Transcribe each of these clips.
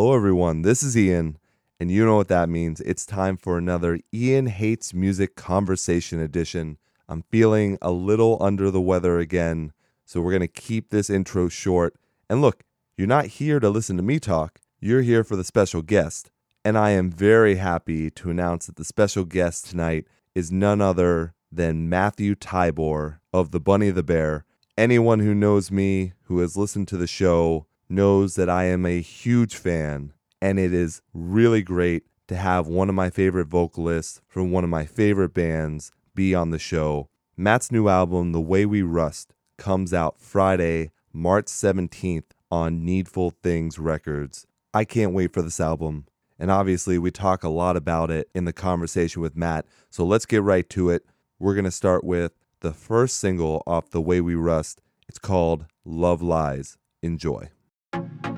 Hello, everyone. This is Ian, and you know what that means. It's time for another Ian Hates Music Conversation edition. I'm feeling a little under the weather again, so we're going to keep this intro short. And look, you're not here to listen to me talk, you're here for the special guest. And I am very happy to announce that the special guest tonight is none other than Matthew Tybor of The Bunny the Bear. Anyone who knows me, who has listened to the show, knows that I am a huge fan, and it is really great to have one of my favorite vocalists from one of my favorite bands be on the show. Matt's new album, The Way We Rust, comes out Friday, March 17th on Needful Things Records. I can't wait for this album. And obviously, we talk a lot about it in the conversation with Matt. So let's get right to it. We're going to start with the first single off The Way We Rust. It's called Love Lies. Enjoy. All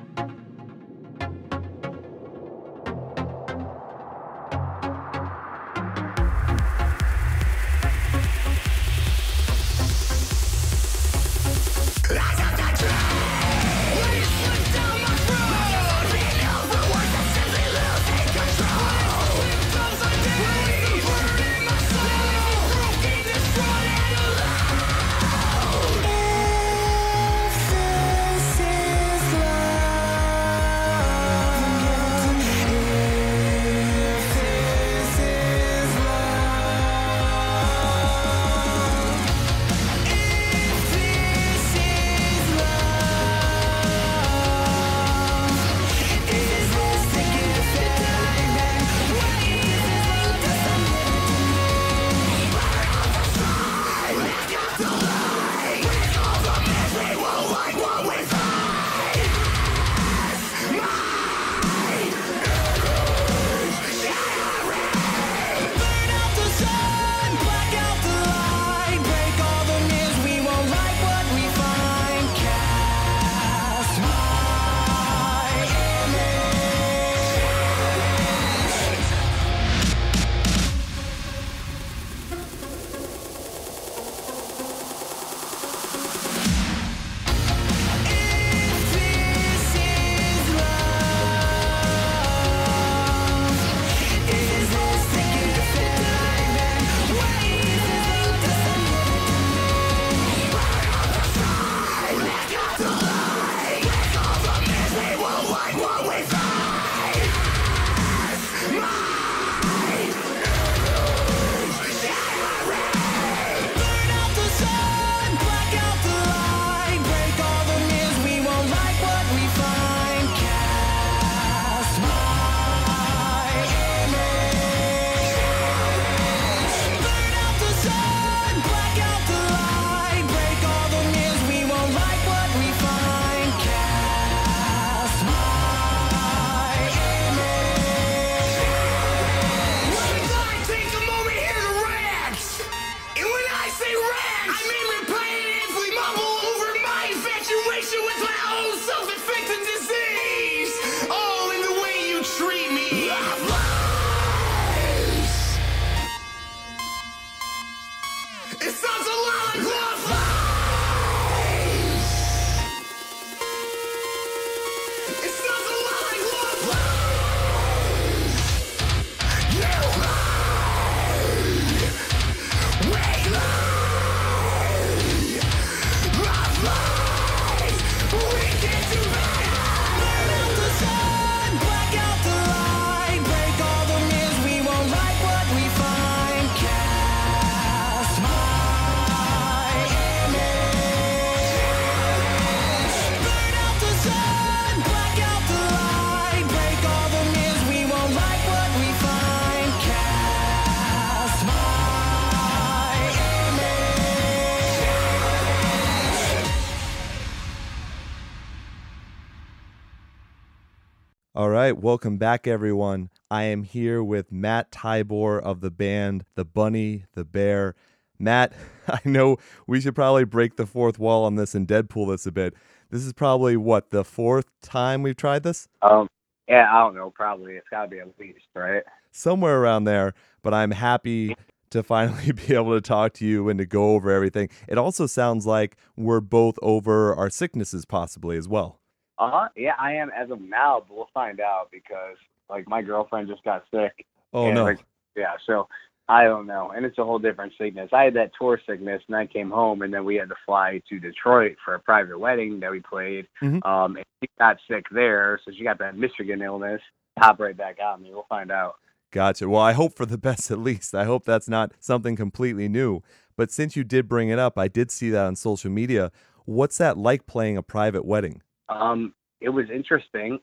right, welcome back, everyone. I am here with Matt Tybor of the band The Bunny, the Bear. Matt, I know we should probably break the fourth wall on this and Deadpool this a bit. This is probably what the fourth time we've tried this. Um, yeah, I don't know. Probably it's got to be at least right somewhere around there. But I'm happy to finally be able to talk to you and to go over everything. It also sounds like we're both over our sicknesses, possibly as well. Uh, yeah, I am as of now, but we'll find out because like my girlfriend just got sick. Oh and, no. like, yeah, so I don't know, and it's a whole different sickness. I had that tour sickness, and I came home, and then we had to fly to Detroit for a private wedding that we played. Mhm. Um, and she got sick there, so she got that Michigan illness. Pop right back on me. We'll find out. Gotcha. Well, I hope for the best at least. I hope that's not something completely new. But since you did bring it up, I did see that on social media. What's that like playing a private wedding? Um, it was interesting.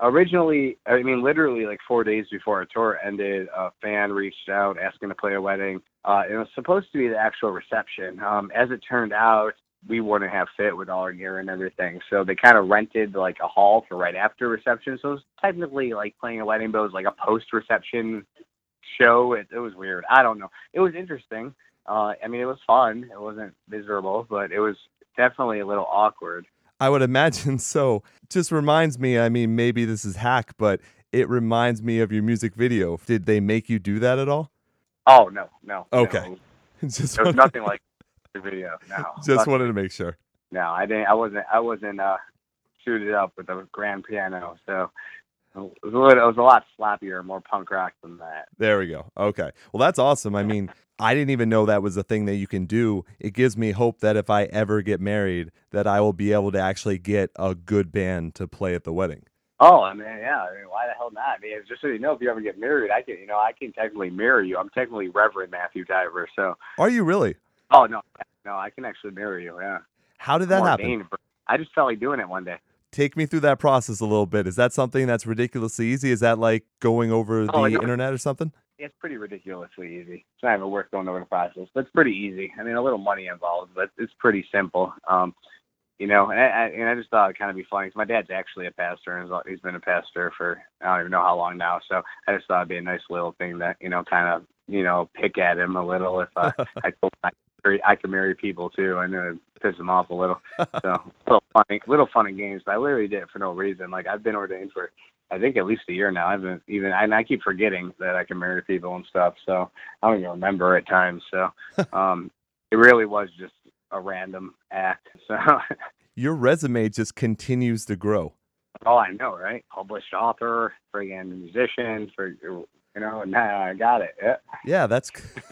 Originally, I mean, literally like four days before our tour ended, a fan reached out asking to play a wedding. Uh, it was supposed to be the actual reception. Um, as it turned out, we wouldn't have fit with all our gear and everything, so they kind of rented like a hall for right after reception. So it was technically like playing a wedding, but it was like a post-reception show. It, it was weird. I don't know. It was interesting. Uh, I mean, it was fun. It wasn't miserable, but it was definitely a little awkward. I would imagine so. Just reminds me, I mean, maybe this is hack, but it reminds me of your music video. Did they make you do that at all? Oh no, no. no. Okay. Just There was wanted, nothing like the video. No. just Nothing. wanted to make sure. No, I didn't. I wasn't. I wasn't uh, suited up with a grand piano. So it was it was a lot slappier, more punk rock than that. There we go. Okay. Well, that's awesome. I mean, I didn't even know that was a thing that you can do. It gives me hope that if I ever get married, that I will be able to actually get a good band to play at the wedding. Oh, I mean, yeah. I mean, why the hell not? I mean, just so you know, if you ever get married, I can, you know, I can technically marry you. I'm technically Reverend Matthew Tybor. So, Are you really? oh no, no, I can actually marry you. Yeah. How did that I'm happen? but I just felt like doing it one day. Take me through that process a little bit. Is that something that's ridiculously easy? Is that like going over Oh, the internet or something? It's pretty ridiculously easy. It's not even worth going over the process, but it's pretty easy. I mean, a little money involved, but it's pretty simple. Um, you know, and I, and I just thought it'd kind of be funny because my dad's actually a pastor, and he's- been a pastor for I don't even know how long now. So I just thought it'd be a nice little thing that you know, kind of you know, pick at him a little if uh, I told could, marry, I could marry people too. I knew it pisses them off a little. So little funny, little fun and games. But I literally did it for no reason. Like I've been ordained for I think at least a year now. I haven't even, and I keep forgetting that I can marry people and stuff. So I don't even remember at times. So um, it really was just a random act. So Your resume just continues to grow. oh, I know, right? Published author, friggin' musician, for you know, now I got it. Yeah. Yeah, that's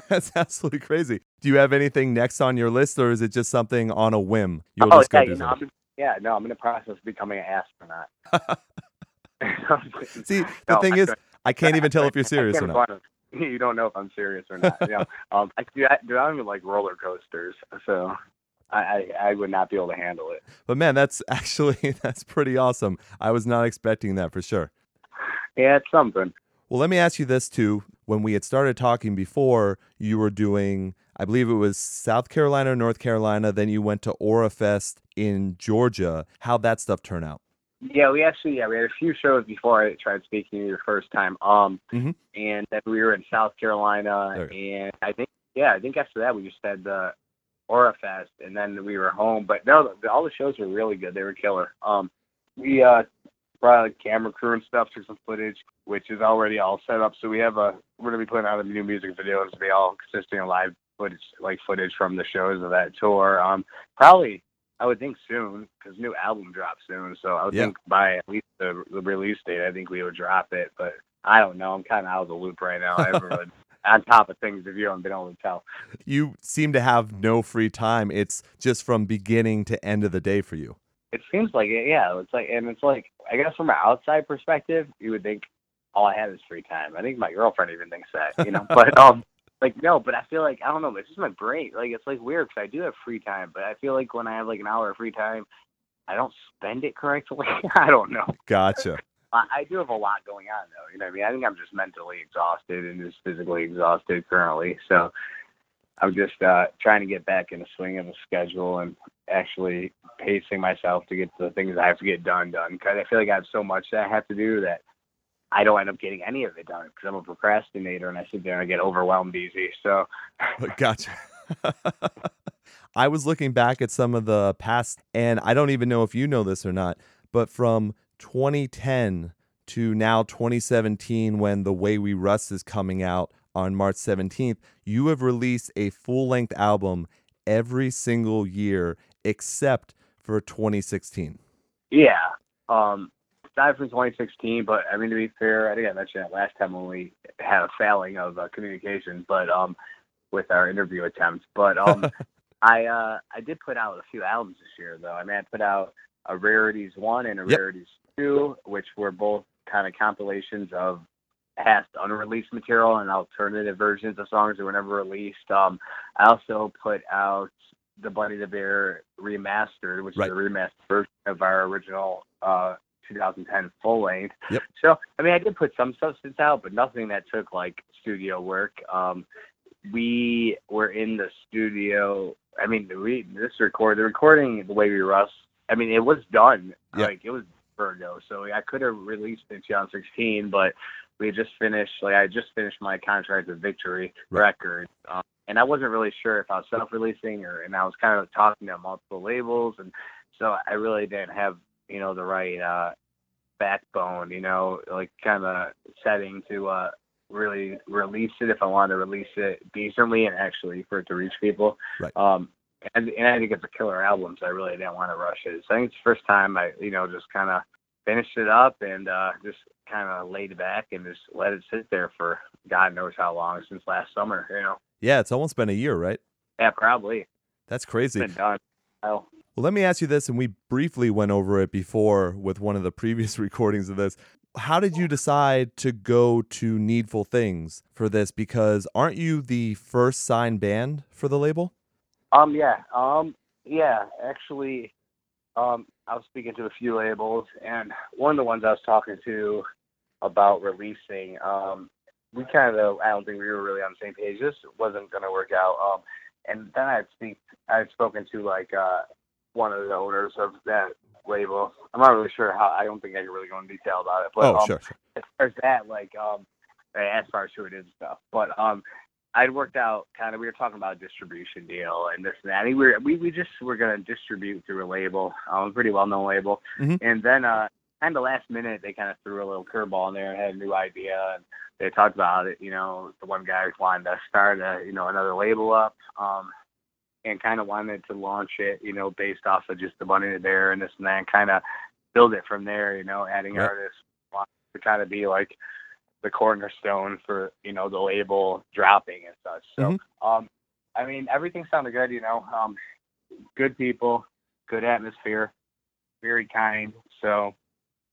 that's absolutely crazy. Do you have anything next on your list, or is it just something on a whim? You'll oh, just go yeah, do you know, yeah, no, I'm in the process of becoming an astronaut. See, the No, thing I is, I can't even tell if you're serious or not. You don't know if I'm serious or not. You know, um, I, dude, I, dude, I don't even like roller coasters, so I, I, I would not be able to handle it. But man, that's actually that's pretty awesome. I was not expecting that for sure. Yeah, it's something. Well, let me ask you this too. When we had started talking before, you were doing, I believe it was South Carolina or North Carolina. Then you went to Aura Fest in Georgia. How'd that stuff turn out? Yeah, we actually yeah we had a few shows before I tried speaking to you the first time. Um, Mhm. and then we were in South Carolina, and I think yeah I think after that we just had the Aura Fest, and then we were home. But no, the, all the shows were really good. They were killer. Um, we uh brought a camera crew and stuff, took some footage, which is already all set up. So we have a we're gonna be putting out a new music video. It's gonna be all consisting of live footage, like footage from the shows of that tour. Um, probably I would think soon because new album drops soon. So I would Yeah. think by at least the, the release date, I think we would drop it. But I don't know. I'm kind of out of the loop right now. I haven't really on top of things if you haven't been able to tell. You seem to have no free time. It's just from beginning to end of the day for you. It seems like it. Yeah, it's like and it's like I guess from an outside perspective, you would think all I have is free time. I think my girlfriend even thinks that, you know. but um, like no, but I feel like I don't know. It's just my brain. Like it's like weird because I do have free time, but I feel like when I have like an hour of free time, I don't spend it correctly. I don't know. Gotcha. I, I do have a lot going on though. You know what I mean? I think I'm just mentally exhausted and just physically exhausted currently. So I'm just uh trying to get back in the swing of a schedule and actually pacing myself to get the things I have to get done done. Because I feel like I have so much that I have to do that I don't end up getting any of it done because I'm a procrastinator and I sit there and I get overwhelmed easy. So Gotcha. I was looking back at some of the past, and I don't even know if you know this or not, but from 2010 to now 2017, when The Way We Rust is coming out on March 17th, you have released a full length album every single year except for 2016. yeah. Um, started from 2016, but I mean to be fair, I think I mentioned that last time when we had a failing of uh, communication, but um, with our interview attempts. But um, I uh, I did put out a few albums this year though. I mean, I put out a Rarities One and a Yep. Rarities Two, which were both kind of compilations of past unreleased material and alternative versions of songs that were never released. Um, I also put out the Bunny the Bear remastered, which Right. is a remastered version of our original uh, 2010 full length. Yep. So I mean, I did put some substance out, but nothing that took like studio work. Um, we were in the studio. I mean, we this record the recording the way we rust. I mean, it was done. Yeah. Like it was Virgo, so I could have released it in 2016, but we had just finished. Like I just finished my contract with Victory Right. Records, um, and I wasn't really sure if I was self-releasing or. And I was kind of talking to multiple labels, and so I really didn't have you know the right uh, backbone. You know, like kind of setting to uh, really release it if I wanted to release it decently and actually for it to reach people. Right. Um, and and I think it's a killer album, so I really didn't want to rush it. So I think it's the first time I, you know, just kind of finished it up and uh, just kind of laid back and just let it sit there for God knows how long since last summer. You know, Yeah, it's almost been a year, right? yeah, probably That's it's crazy. been done. Oh, Well, let me ask you this, and we briefly went over it before with one of the previous recordings of this. How did you decide to go to Needful Things for this? Because aren't you the first signed band for the label? Um, yeah, um, yeah. Actually, um, I was speaking to a few labels, and one of the ones I was talking to about releasing, um, we kind of, I don't think we were really on the same page. This wasn't going to work out. Um, and then I'd speak, I had spoken to like uh, one of the owners of that label. I'm not really sure how. I don't think I can really go into detail about it. But oh, um, sure, sure. as far as that, like um, as far as who it is and stuff. But um, I'd worked out kind of. We were talking about a distribution deal and this and that. And we were we, we just were gonna distribute through a label, um, a pretty well known label. Mhm. And then uh, kind of last minute, they kind of threw a little curveball in there and had a new idea. And they talked about it. You know, the one guy wanted to start a you know another label up. Um, and kind of wanted to launch it, you know, based off of just the money there and this and that, and kind of build it from there, you know, adding Right. artists to kind of be like the cornerstone for you know the label dropping and such. So, um, I mean, everything sounded good. You know, um, good people, good atmosphere, very kind. So,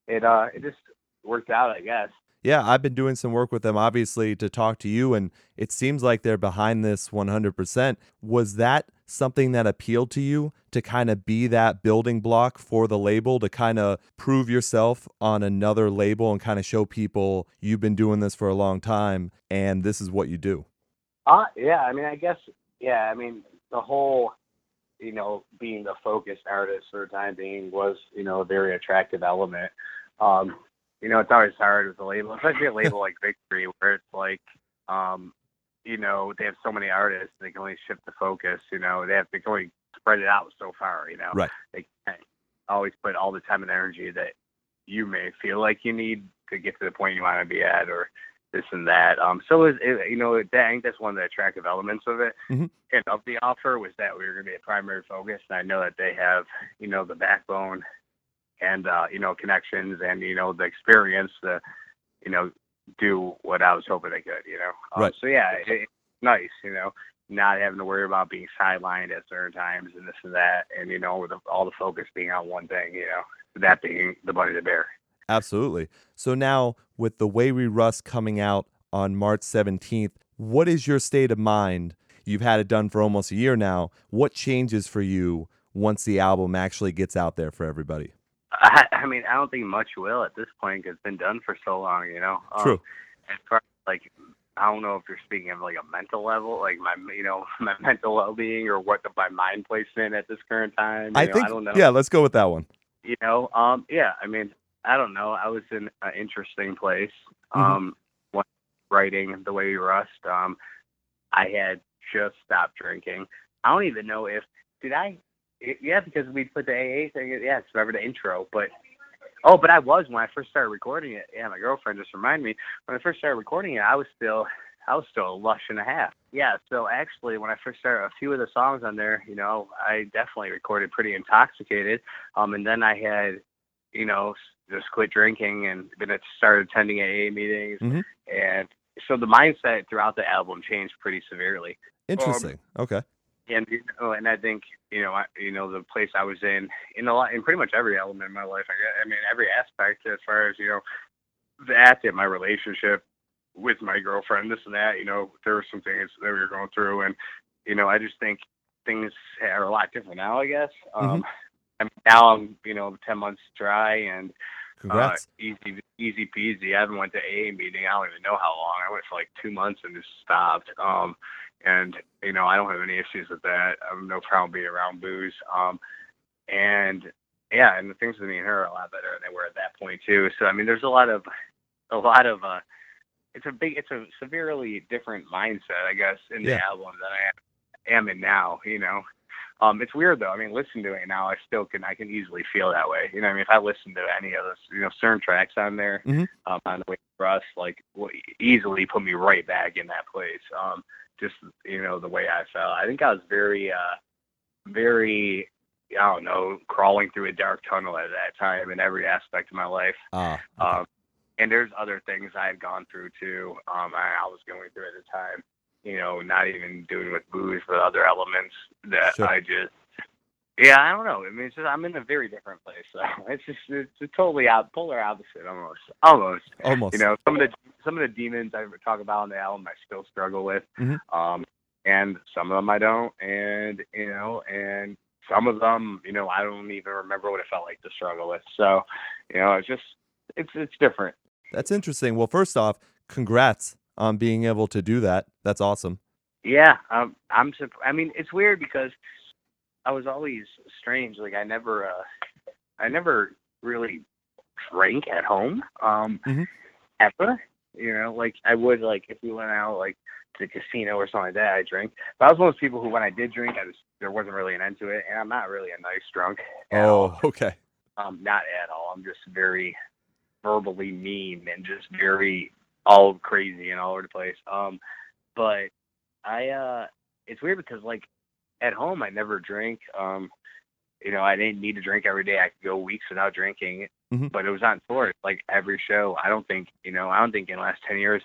it uh, it just worked out, I guess. Yeah, I've been doing some work with them, obviously, to talk to you, and it seems like they're behind this 100%. Was that something that appealed to you to kind of be that building block for the label, to kind of prove yourself on another label and kind of show people you've been doing this for a long time and this is what you do? Uh, yeah, I mean, I guess, yeah, I mean, the whole, you know, being the focused artist for the time being was, you know, a very attractive element. Um, you know, it's always hard with a label, especially a label like Victory, where it's like, um, you know, they have so many artists, they can only shift the focus, you know, they have to only spread it out so far, you know. Right. They can't always put all the time and energy that you may feel like you need to get to the point you want to be at or this and that. Um, so it, it, you know, that, I think that's one of the attractive elements of it Mhm. and of the offer was that we were going to be a primary focus. And I know that they have, you know, the backbone and uh, you know connections and you know the experience the you know, do what I was hoping they could. You know, um, Right. So yeah, it, it's nice. You know, not having to worry about being sidelined at certain times and this and that, and you know, with the, all the focus being on one thing. You know, that being the Bunny the Bear. Absolutely. So now, with the Way We Rust coming out on March 17th, what is your state of mind? You've had it done for almost a year now. What changes for you once the album actually gets out there for everybody? I, I mean, I don't think much will at this point because it's been done for so long, you know. Um, True. As far as like, I don't know if you're speaking of like a mental level, like my, you know, my mental well-being or what the, my mind placement at this current time. You I know, think, I don't know. yeah, let's go with that one. You know, um, yeah. I mean, I don't know. I was in an interesting place. Mhm. Um, when writing the way we rust. Um, I had just stopped drinking. I don't even know if did I. It, yeah, because we put the AA thing. Yeah, it's remember the intro, but oh, but I was when I first started recording it. Yeah, my girlfriend just reminded me when I first started recording it. I was still, I was still a lush and a half. Yeah, so actually, when I first started, a few of the songs on there, you know, I definitely recorded pretty intoxicated. Um, and then I had, you know, just quit drinking and gonna start attending AA meetings, Mhm. and so the mindset throughout the album changed pretty severely. Interesting. okay. And you know, and I think you know, I, you know, the place I was in in a lot, in pretty much every element of my life. I, I mean, every aspect as far as you know, that in my relationship with my girlfriend, this and that. You know, there were some things that we were going through, and you know, I just think things are a lot different now. I guess. Um, I mean, now I'm, you know, ten months dry and Congrats. uh, easy, easy peasy. I haven't went to AA meeting. I don't even know how long. I went for like two months and just stopped. Um, and you know, I don't have any issues with that. I have no problem being around booze. Um, and yeah, and the things with me and her are a lot better than they were at that point too. So I mean, there's a lot of, a lot of, uh, it's a big, it's a severely different mindset, I guess, in the Yeah. album than I am in now. You know, um, it's weird though. I mean, listening to it now, I still can I can easily feel that way. You know, I mean, if I listen to any of those, you know, certain tracks on there, Mhm. um, on the way we rust, like will easily put me right back in that place. Um, just you know the way I felt. I think I was very, uh, very, I don't know, crawling through a dark tunnel at that time in every aspect of my life. Ah. okay. Um, and there's other things I had gone through too. Um, I, I was going through at the time. You know, not even doing with booze, but other elements that Sure. I just. Yeah, I don't know. I mean, it's just I'm in a very different place. So it's just it's a totally out, polar opposite, almost, almost. Almost. You know, some of the some of the demons I talk about on the album, I still struggle with, Mhm. um, and some of them I don't, and you know, and some of them, you know, I don't even remember what it felt like to struggle with. So, you know, it's just it's it's different. That's interesting. Well, first off, congrats on being able to do that. That's awesome. Yeah, um, I'm. I mean, it's weird because I was always strange. Like I never, uh, I never really drank at home. Um, Mhm. ever. You know, like I would like if we went out like to the casino or something like that, I drink. But I was one of those people who, when I did drink, I just there wasn't really an end to it, and I'm not really a nice drunk. Oh, okay. Um, not at all. I'm just very verbally mean and just very all crazy and all over the place. Um, but I, uh, it's weird because like at home I never drink. Um, you know, I didn't need to drink every day. I could go weeks without drinking. Mhm. But it was on tour, like every show. I don't think, you know, I don't think in the last ten years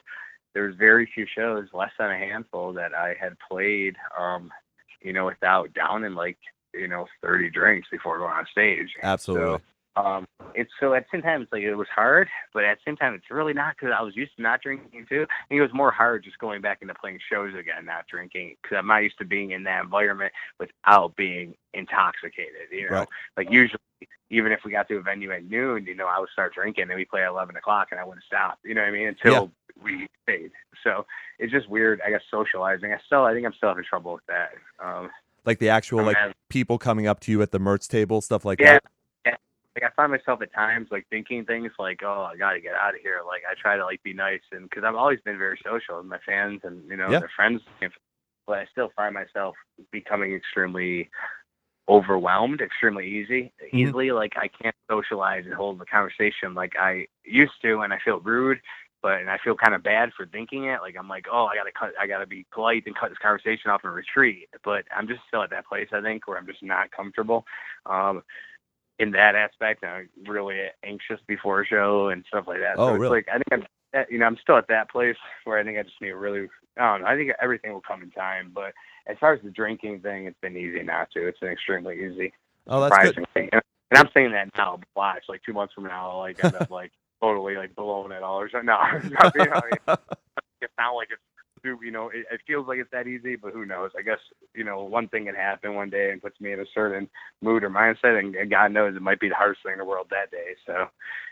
there's very few shows, less than a handful, that I had played, um, you know, without downing like, you know, thirty drinks before going on stage. Absolutely. Um, it's so at the same time it's like it was hard, but at the same time it's really not because I was used to not drinking too. I think it was more hard just going back into playing shows again, not drinking, because I'm not used to being in that environment without being intoxicated. You know, Right. like usually even if we got to a venue at noon, you know, I would start drinking and we play at eleven o'clock and I wouldn't stop. You know what I mean? Until we stayed. So it's just weird. I guess socializing. I still, I think I'm still having trouble with that. Um, Like the actual I'm like having- people coming up to you at the merch table, stuff like yeah, that. Like I find myself at times like thinking things like, "Oh, I got to get out of here." Like I try to like be nice, and because I've always been very social with my fans and you know Yeah. their friends, but I still find myself becoming extremely overwhelmed, extremely easy, Mm-hmm. easily. Like I can't socialize and hold the conversation like I used to, and I feel rude. But and I feel kind of bad for thinking it. Like I'm like, oh, I gotta cut, I gotta be polite and cut this conversation off and retreat. But I'm just still at that place, I think, where I'm just not comfortable. Um, in that aspect. I'm really anxious before a show and stuff like that. Oh, so it's really? like I think I'm, you know, I'm still at that place where I think I just need to really. I don't know. I think everything will come in time. But as far as the drinking thing, it's been easy not to. It's been extremely easy. Oh, that's good. surprisingly. And, and I'm saying that now. but Watch, like two months from now, I'll like end up like totally like blowing it all or something. No, you know, I mean, it's not like it's you know, it, it feels like it's that easy, but who knows? I guess you know, one thing can happen one day and puts me in a certain mood or mindset, and, and God knows it might be the hardest thing in the world that day. So,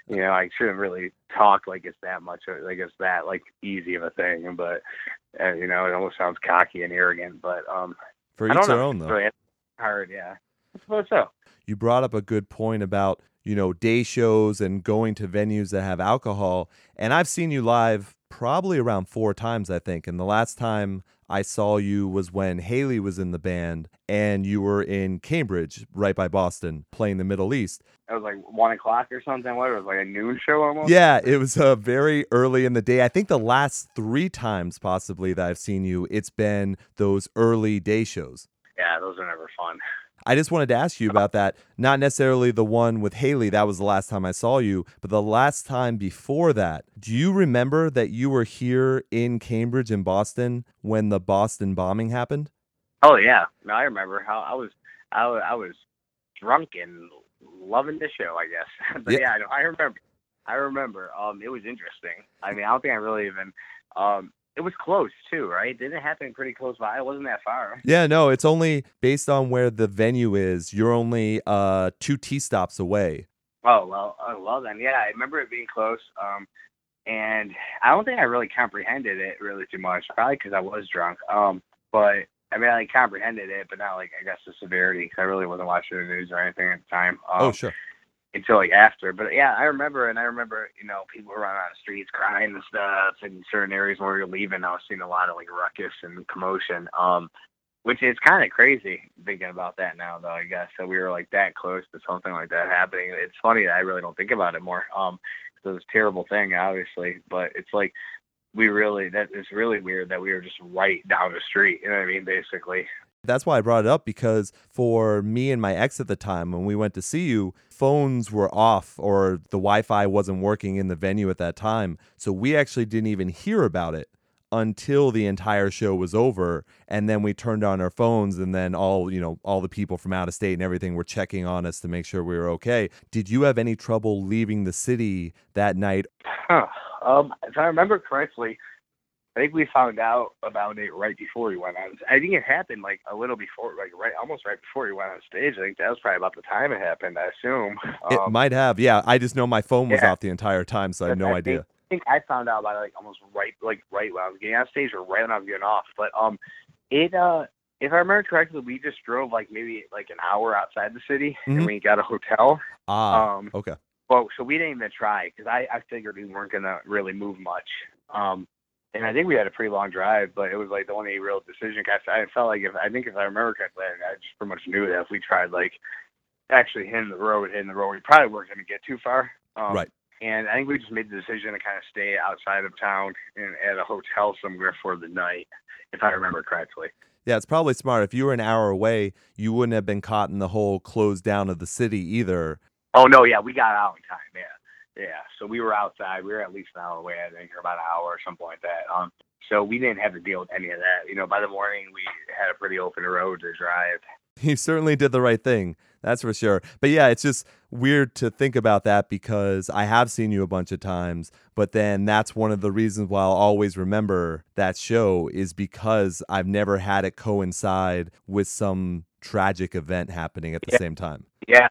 you know, I shouldn't really talk like it's that much, or like it's that like easy of a thing. But uh, you know, it almost sounds cocky and arrogant. But um, For each their own, though. Really hard, yeah. I suppose so. you brought up a good point about you know day shows and going to venues that have alcohol and i've seen you live probably around four times i think and the last time i saw you was when haley was in the band and you were in cambridge right by boston playing the middle east It was like one o'clock or something. What it was like a noon show almost. yeah it was uh, very early in the day i think the last three times possibly that i've seen you it's been those early day shows Yeah, those are never fun. I just wanted to ask you about that. Not necessarily the one with Haley, that was the last time I saw you, but the last time before that. Do you remember that you were here in Cambridge in Boston when the Boston bombing happened? Oh yeah, no, I remember how I was I, I was drunk and loving the show, I guess. but Yeah. yeah, I remember. I remember. Um, it was interesting. I mean, I don't think I really even. Um, it was close too, right? Didn't it happen pretty close by? It wasn't that far. Yeah, no, it's only based on where the venue is. You're only uh, two T stops away. Oh well, uh, well then, yeah, I remember it being close. Um, and I don't think I really comprehended it really too much, probably because I was drunk. Um, but I mean, I like, comprehended it, but not like I guess the severity. 'cause I really wasn't watching the news or anything at the time. Um, oh, sure. Until like after. But yeah, I remember, and I remember, you know, people running on the streets crying and stuff And certain areas where we were leaving. I was seeing a lot of like ruckus and commotion, um, which is kind of crazy thinking about that now, though. I guess that we were like that close to something like that happening. It's funny that I really don't think about it more. Um, it was a terrible thing, obviously, but it's like we really that it's really weird that we were just right down the street. You know what I mean? Basically. That's why I brought it up because for me and my ex at the time, when we went to see you, phones were off or the Wi Fi wasn't working in the venue at that time. So we actually didn't even hear about it until the entire show was over. And then we turned on our phones, and then all, you know, all the people from out of state and everything were checking on us to make sure we were okay. Did you have any trouble leaving the city that night? Huh. Um, if I remember correctly, I think we found out about it right before he went on. I think it happened like a little before, like right, almost right before he went on stage. I think that was probably about the time it happened. I assume. It Um, might have. Yeah. I just know my phone was yeah. off the entire time, so I have no I idea. Think, I think I found out about it like almost right, like right when I was getting on stage or right when I was getting off. But um, it uh, if I remember correctly, we just drove like maybe like an hour outside the city, Mhm. and we got a hotel. Ah. Um, okay. Well, so we didn't even try because I, I figured we weren't gonna really move much. Um, and I think we had a pretty long drive, but it was like the only real decision. 'cause I, felt like if I think if I remember correctly, I just pretty much knew that if we tried like actually hitting the road, hitting the road, we probably weren't gonna get too far. Um, Right. And I think we just made the decision to kind of stay outside of town and at a hotel somewhere for the night, if I remember correctly. Yeah, it's probably smart. If you were an hour away, you wouldn't have been caught in the whole closed down of the city either. Oh no, yeah, we got out in time. Yeah, yeah. So we were outside. We were at least an hour away. I think, or about an hour or something like that. Um, so we didn't have to deal with any of that. You know, by the morning we had a pretty open road to drive. He certainly did the right thing. That's for sure. But yeah, it's just weird to think about that because I have seen you a bunch of times, but then that's one of the reasons why I'll always remember that show is because I've never had it coincide with some tragic event happening at the Yeah. same time. Yeah,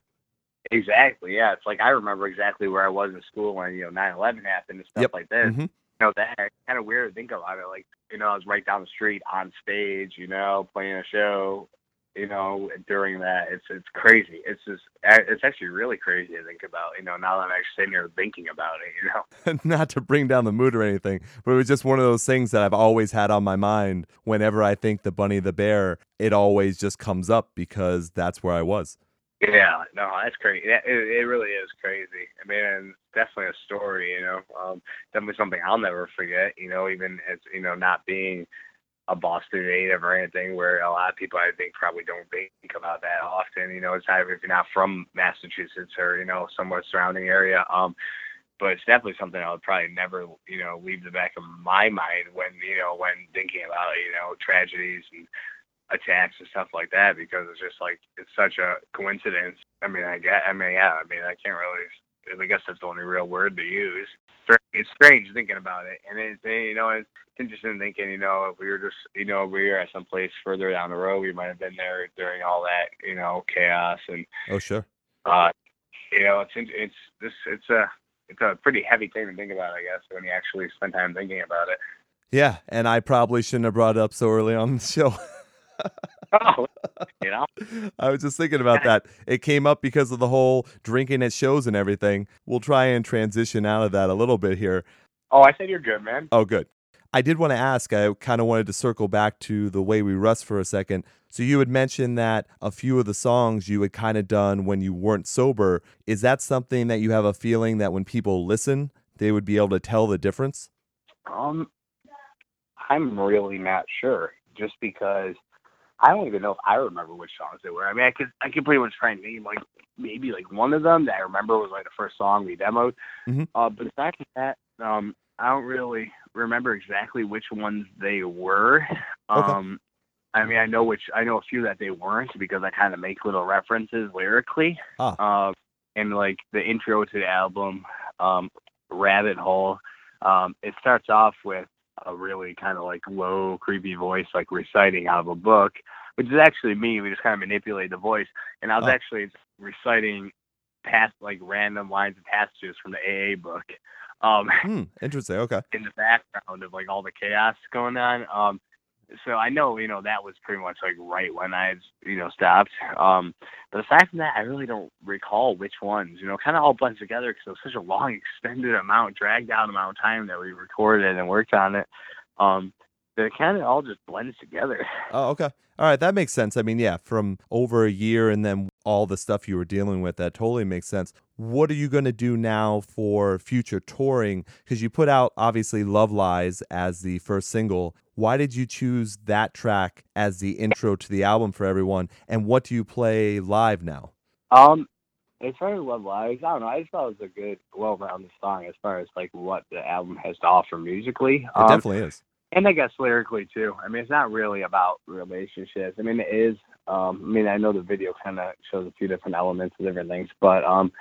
exactly. Yeah, it's like I remember exactly where I was in school when you know 9/11 happened and stuff Yep. like this. hmm You know, that kind of weird to think about it. Like, you know, I was right down the street on stage. You know, playing a show. You know, during that, it's it's crazy. It's just it's actually really crazy to think about. You know, now that I'm actually sitting here thinking about it. You know. Not to bring down the mood or anything, but it was just one of those things that I've always had on my mind whenever I think the bunny the bear, it always just comes up because that's where I was. Yeah, no, that's crazy. It, it, really is crazy. I mean, definitely a story. You know, um, definitely something I'll never forget. You know, even as you know, not being a Boston native or anything, where a lot of people I think probably don't think about that often. You know, it's either if you're not from Massachusetts or you know somewhere surrounding area. Um, but it's definitely something I would probably never, you know, leave the back of my mind when you know when thinking about you know tragedies and attacks and stuff like that because it's just like it's such a coincidence. I mean, I get, I mean, yeah, I mean, I can't really. I guess that's the only real word to use. It's strange thinking about it, and it's you know it's interesting thinking you know if we were just you know we were at some place further down the road, we might have been there during all that you know chaos and Oh, sure. uh, you know it's it's this it's a it's a pretty heavy thing to think about, I guess, when you actually spend time thinking about it. Yeah, and I probably shouldn't have brought it up so early on the show. Oh, you know. I was just thinking about that. It came up because of the whole drinking at shows and everything. We'll try and transition out of that a little bit here. Oh, I said you're good, man. Oh, good. I did want to ask, I kind of wanted to circle back to the way we rust for a second. So you had mentioned that a few of the songs you had kind of done when you weren't sober. Is that something that you have a feeling that when people listen, they would be able to tell the difference? Um, I'm really not sure, just because I don't even know if I remember which songs they were. I mean, I could I could pretty much try and name like maybe like one of them that I remember was like the first song we demoed. Mhm. Uh, but aside from that, um, I don't really remember exactly which ones they were. Okay. Um, I mean, I know which I know a few that they weren't because I kind of make little references lyrically. Ah. Um, and like the intro to the album, um, Rabbit Hole, um, it starts off with a really kind of like low, creepy voice, like reciting out of a book, which is actually me. We just kind of manipulate the voice, and I was Oh. actually reciting past like random lines and passages from the AA book. Um, Hmm, interesting. Okay. in the background of like all the chaos going on. Um, so I know you know that was pretty much like right when I you know stopped. Um, but aside from that, I really don't recall which ones. You know, kind of all blends together because it was such a long, extended amount, dragged out amount of time that we recorded and worked on it. Um, that it kind of all just blends together. Oh, okay. All right, that makes sense. I mean, yeah, from over a year and then all the stuff you were dealing with, that totally makes sense. What are you going to do now for future touring? Because you put out obviously Love Lies as the first single. Why did you choose that track as the intro to the album for everyone? And what do you play live now? Um, as far as Love Lies, I don't know. I just thought it was a good, well-rounded song as far as like what the album has to offer musically. It Um, definitely is. and I guess lyrically too. I mean, it's not really about relationships. I mean, it is. Um, I mean, I know the video kind of shows a few different elements and different things, but um,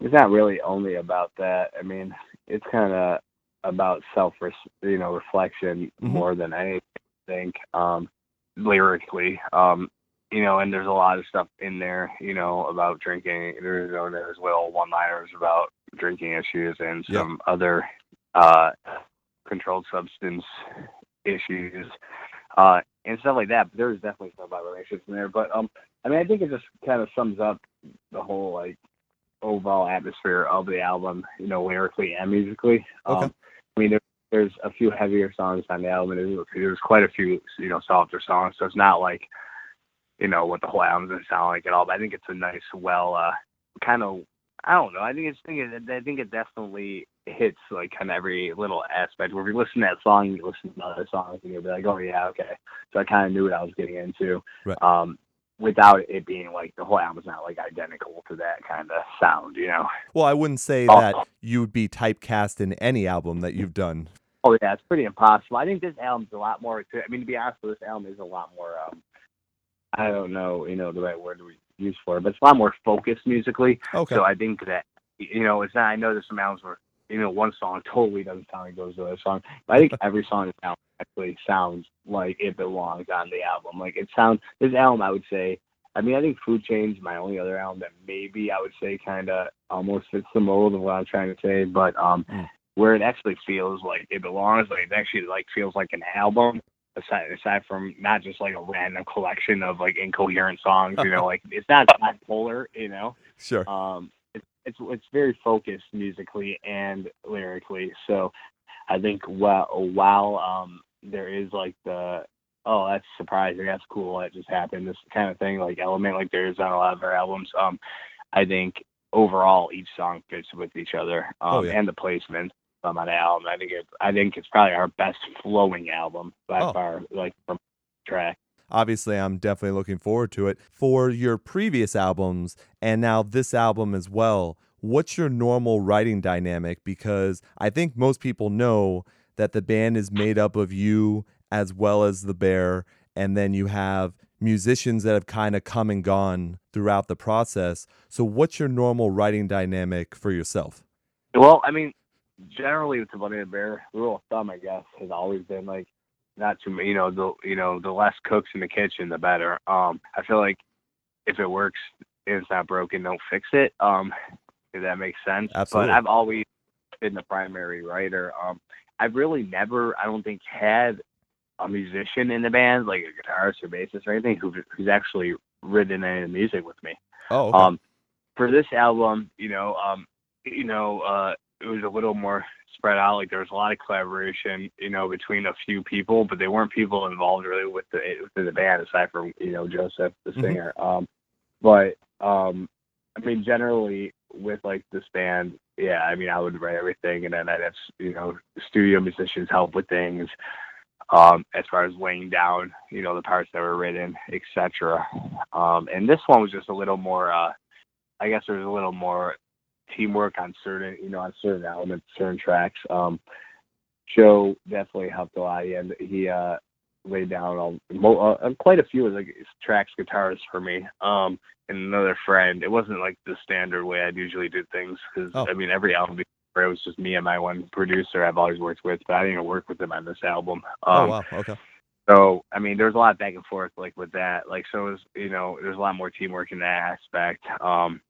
it's not really only about that. I mean, it's kind of about self, you know, reflection Mhm. more than anything. I think um, lyrically, um, you know, and there's a lot of stuff in there, you know, about drinking. There's you know, there's little one-liners about drinking issues and some other uh, controlled substance issues uh, and stuff like that. But there's definitely stuff about relationships in there. But um, I mean, I think it just kind of sums up the whole like overall atmosphere of the album, you know, lyrically and musically. Okay. Um, I mean, there, there's a few heavier songs on the album. and There's, there's quite a few, you know, softer songs. So it's not like, you know, what the whole album's gonna sound like at all. But I think it's a nice, well, uh, kind of. I don't know. I think it's. I think it, I think it definitely hits like kind of every little aspect. Where if you listen to that song, you listen to other songs, and you'll be like, oh yeah, okay. So I kind of knew what I was getting into. Right. Um, without it being like the whole album's not like identical to that kind of sound, you know. Well, I wouldn't say Oh. that you would be typecast in any album that you've done. Oh yeah, it's pretty impossible. I think this album's a lot more. I mean, to be honest, with this album is a lot more. Um, I don't know, you know, the right word we use for it, but it's a lot more focused musically. Okay. So I think that you know, it's not. I know there's some albums where you know one song totally doesn't sound like it goes to the other song, but I think every song album actually sounds like it belongs on the album. Like it sounds. This album, I would say. I mean, I think Food Chain's my only other album that maybe I would say kind of almost fits the mold of what I'm trying to say, but um, Mm. where it actually feels like it belongs, like it actually like feels like an album. Aside, aside from not just like a random collection of like incoherent songs, you know, like it's not bipolar, you know sure. um it's it's very focused musically and lyrically so i think while while um there is like the oh that's surprising that's cool that just happened this kind of thing like element like there is on a lot of our albums um i think overall each song fits with each other um Oh, yeah. and the placement um, on the album i think it i think it's probably our best flowing album by Oh. far like from track obviously I'm definitely looking forward to it. For your previous albums and now this album as well, what's your normal writing dynamic? Because I think most people know that the band is made up of you as well as the bear, and then you have musicians that have kind of come and gone throughout the process. So what's your normal writing dynamic for yourself? Well, I mean, generally with the Bunny and the Bear, rule of thumb, I guess, has always been like not too many. You know, the you know the less cooks in the kitchen, the better. Um, I feel like if it works, and it's not broken, don't fix it. Um, if that makes sense. Absolutely. But I've always been the primary writer. Um, I've really never, I don't think, had a musician in the band, like a guitarist or bassist or anything, who who's actually written any of the music with me. Oh, okay. Um, for this album, you know, um, you know, uh, it was a little more spread out. Like there was a lot of collaboration, you know, between a few people, but they weren't people involved really with the with the band aside from you know Joseph, the Mhm. singer. Um, but um, I mean, generally with like this band, yeah, I mean, I would write everything, and then I'd have you know studio musicians help with things. um, as far as laying down, you know, the parts that were written, etc. Um, and this one was just a little more, uh, I guess there was a little more teamwork on certain, you know, on certain elements, certain tracks. Um, Joe definitely helped a lot. He, had, he uh, laid down all, uh, quite a few of the tracks guitars for me. Um, and another friend. It wasn't like the standard way I'd usually do things because Oh. I mean every album before it was just me and my one producer I've always worked with, but I didn't work with him on this album. oh Um, wow. Okay. so I mean, there's a lot back and forth like with that. Like so, it was you know, there's a lot more teamwork in that aspect. Um,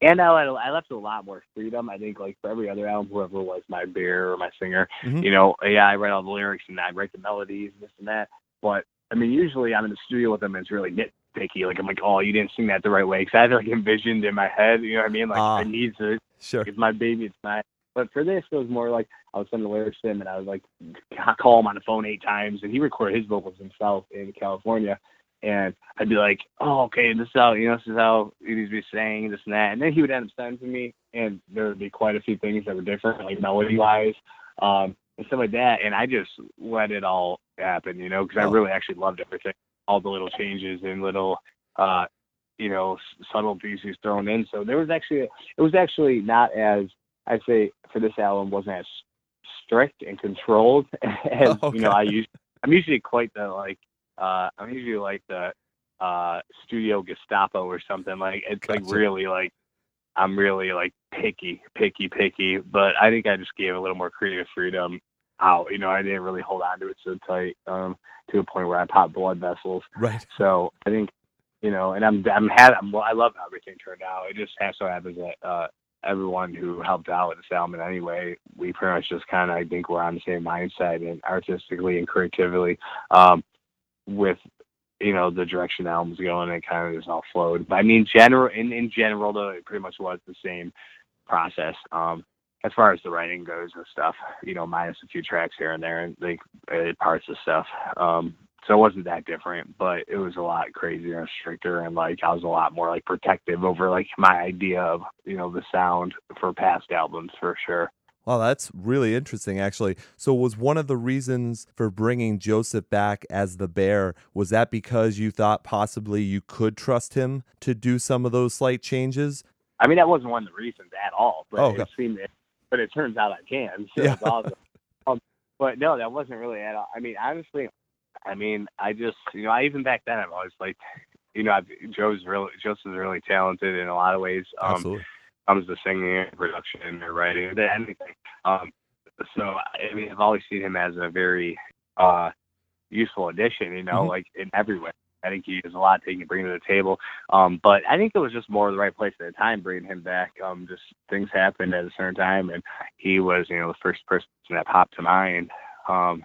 and I let I left a lot more freedom. I think like for every other album, whoever was my bear or my singer, Mhm. you know, yeah, I write all the lyrics and I write the melodies, and this and that. But I mean, usually I'm in the studio with them and it's really nitpicky. Like I'm like, oh, you didn't sing that the right way because I had like envisioned in my head. You know what I mean? Like Ah. I need to Sure. it's my baby. It's my. But for this, it was more like I would send the lyrics to him, and I was like I call him on the phone eight times, and he recorded his vocals himself in California. And I'd be like, "Oh, okay, this is how you know, this is how he needs to be saying this and that." And then he would end up sending to me, and there would be quite a few things that were different, like melody wise, um, and stuff like that. And I just let it all happen, you know, because I Oh. really actually loved everything, all the little changes and little, uh, you know, s- subtleties he's thrown in. So there was actually, it was actually not as I'd say for this album wasn't as strict and controlled as you know I usually. I'm usually quite the like. Uh, I'm usually like the uh studio Gestapo or something. Like it's like really like I'm really like picky, picky, picky. But I think I just gave a little more creative freedom out. You know, I didn't really hold on to it so tight um, to a point where I popped blood vessels. Right. So I think, you know, and I'm I'm had I'm well, I love how everything turned out. It just has so happens that uh, everyone who helped out with this album in any way, we pretty much just kind of I think we're on the same mindset and artistically and creatively, um, with you know the direction the album's going. It kind of just all flowed. But I mean, general in in general though, it pretty much was the same process. Um, as far as the writing goes and stuff, you know, minus a few tracks here and there and like uh, parts of stuff. Um, so it wasn't that different, but it was a lot crazier and stricter, and like I was a lot more like protective over like my idea of you know the sound for past albums for sure. Wow, that's really interesting, actually. So, was one of the reasons for bringing Joseph back as the bear was that because you thought possibly you could trust him to do some of those slight changes? I mean, that wasn't one of the reasons at all, but Oh, it okay. seemed, but it turns out I can. So Yeah. awesome. um, but no, that wasn't really at all. I mean, honestly, I mean, I just, you know, I even back then, I'm always like, you know, I've, Joe's really, Joseph's really talented in a lot of ways. Um, Absolutely. Comes to singing, production, or writing, or anything. Um, so I mean, I've always seen him as a very uh, useful addition. You know, Mhm. like in every way. I think he has a lot that he can bring to the table. Um, but I think it was just more the right place at the time bringing him back. Um, just things happened at a certain time, and he was, you know, the first person that popped to mind. Um,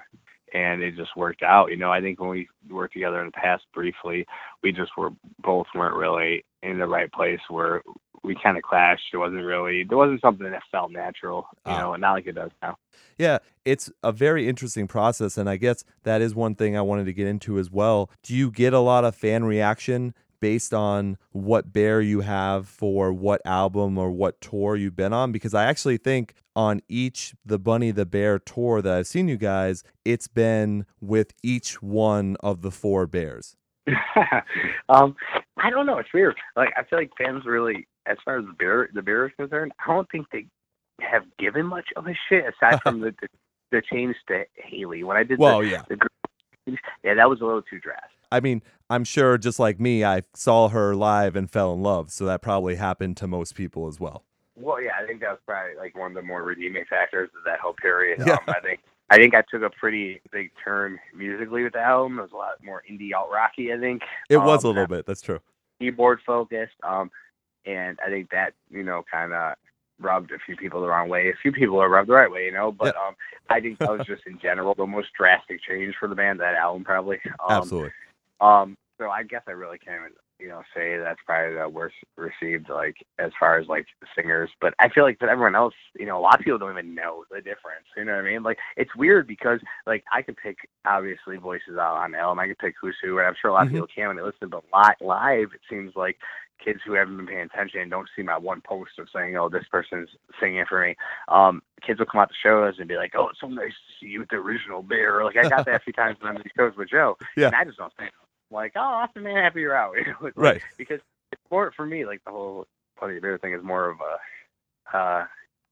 and it just worked out. You know, I think when we worked together in the past briefly, we just were both weren't really in the right place where we kind of clashed. It wasn't really there wasn't something that felt natural, you Ah. know, and not like it does now. Yeah, it's a very interesting process. And I guess that is one thing I wanted to get into as well. Do you get a lot of fan reaction based on what bear you have for what album or what tour you've been on? Because I actually think on each the Bunny the Bear tour that I've seen you guys, it's been with each one of the four bears. um, I don't know. It's weird. Like I feel like fans really, as far as the beer the beer is concerned, I don't think they have given much of a shit aside from the, the the change to Haley. When I did Well, the, yeah. the yeah, that was a little too drastic. I mean, I'm sure just like me, I saw her live and fell in love. So that probably happened to most people as well. Well, yeah, I think that was probably like one of the more redeeming factors of that whole period. Yeah. Um, I think I think I took a pretty big turn musically with the album. It was a lot more indie alt rocky. I think It was a Um, little bit. That's true. keyboard focused. Um, and I think that you know kind of rubbed a few people the wrong way. A few people are rubbed the right way, you know. But um, I think that was just in general the most drastic change for the band. That album probably. Um, Absolutely. Um, so I guess I really can't even, you know, say that's probably the worst received, like as far as like singers. But I feel like for everyone else, you know, a lot of people don't even know the difference. You know what I mean? Like it's weird because like I could pick obviously voices out on album. I could pick who's who, and I'm sure a lot Mhm. of people can when they listen. But li- live, it seems like kids who haven't been paying attention and don't see my one post of saying, "Oh, this person's singing for me," um, kids will come out to shows and be like, "Oh, it's so nice to see you with the original bear." Like I got that a few times when I'm at these shows with Joe, Yeah. and I just don't say. like, "Oh, awesome, man, happy you're out." You know, like- Right. because it's more for me like the whole Bunny the Bear thing is more of a uh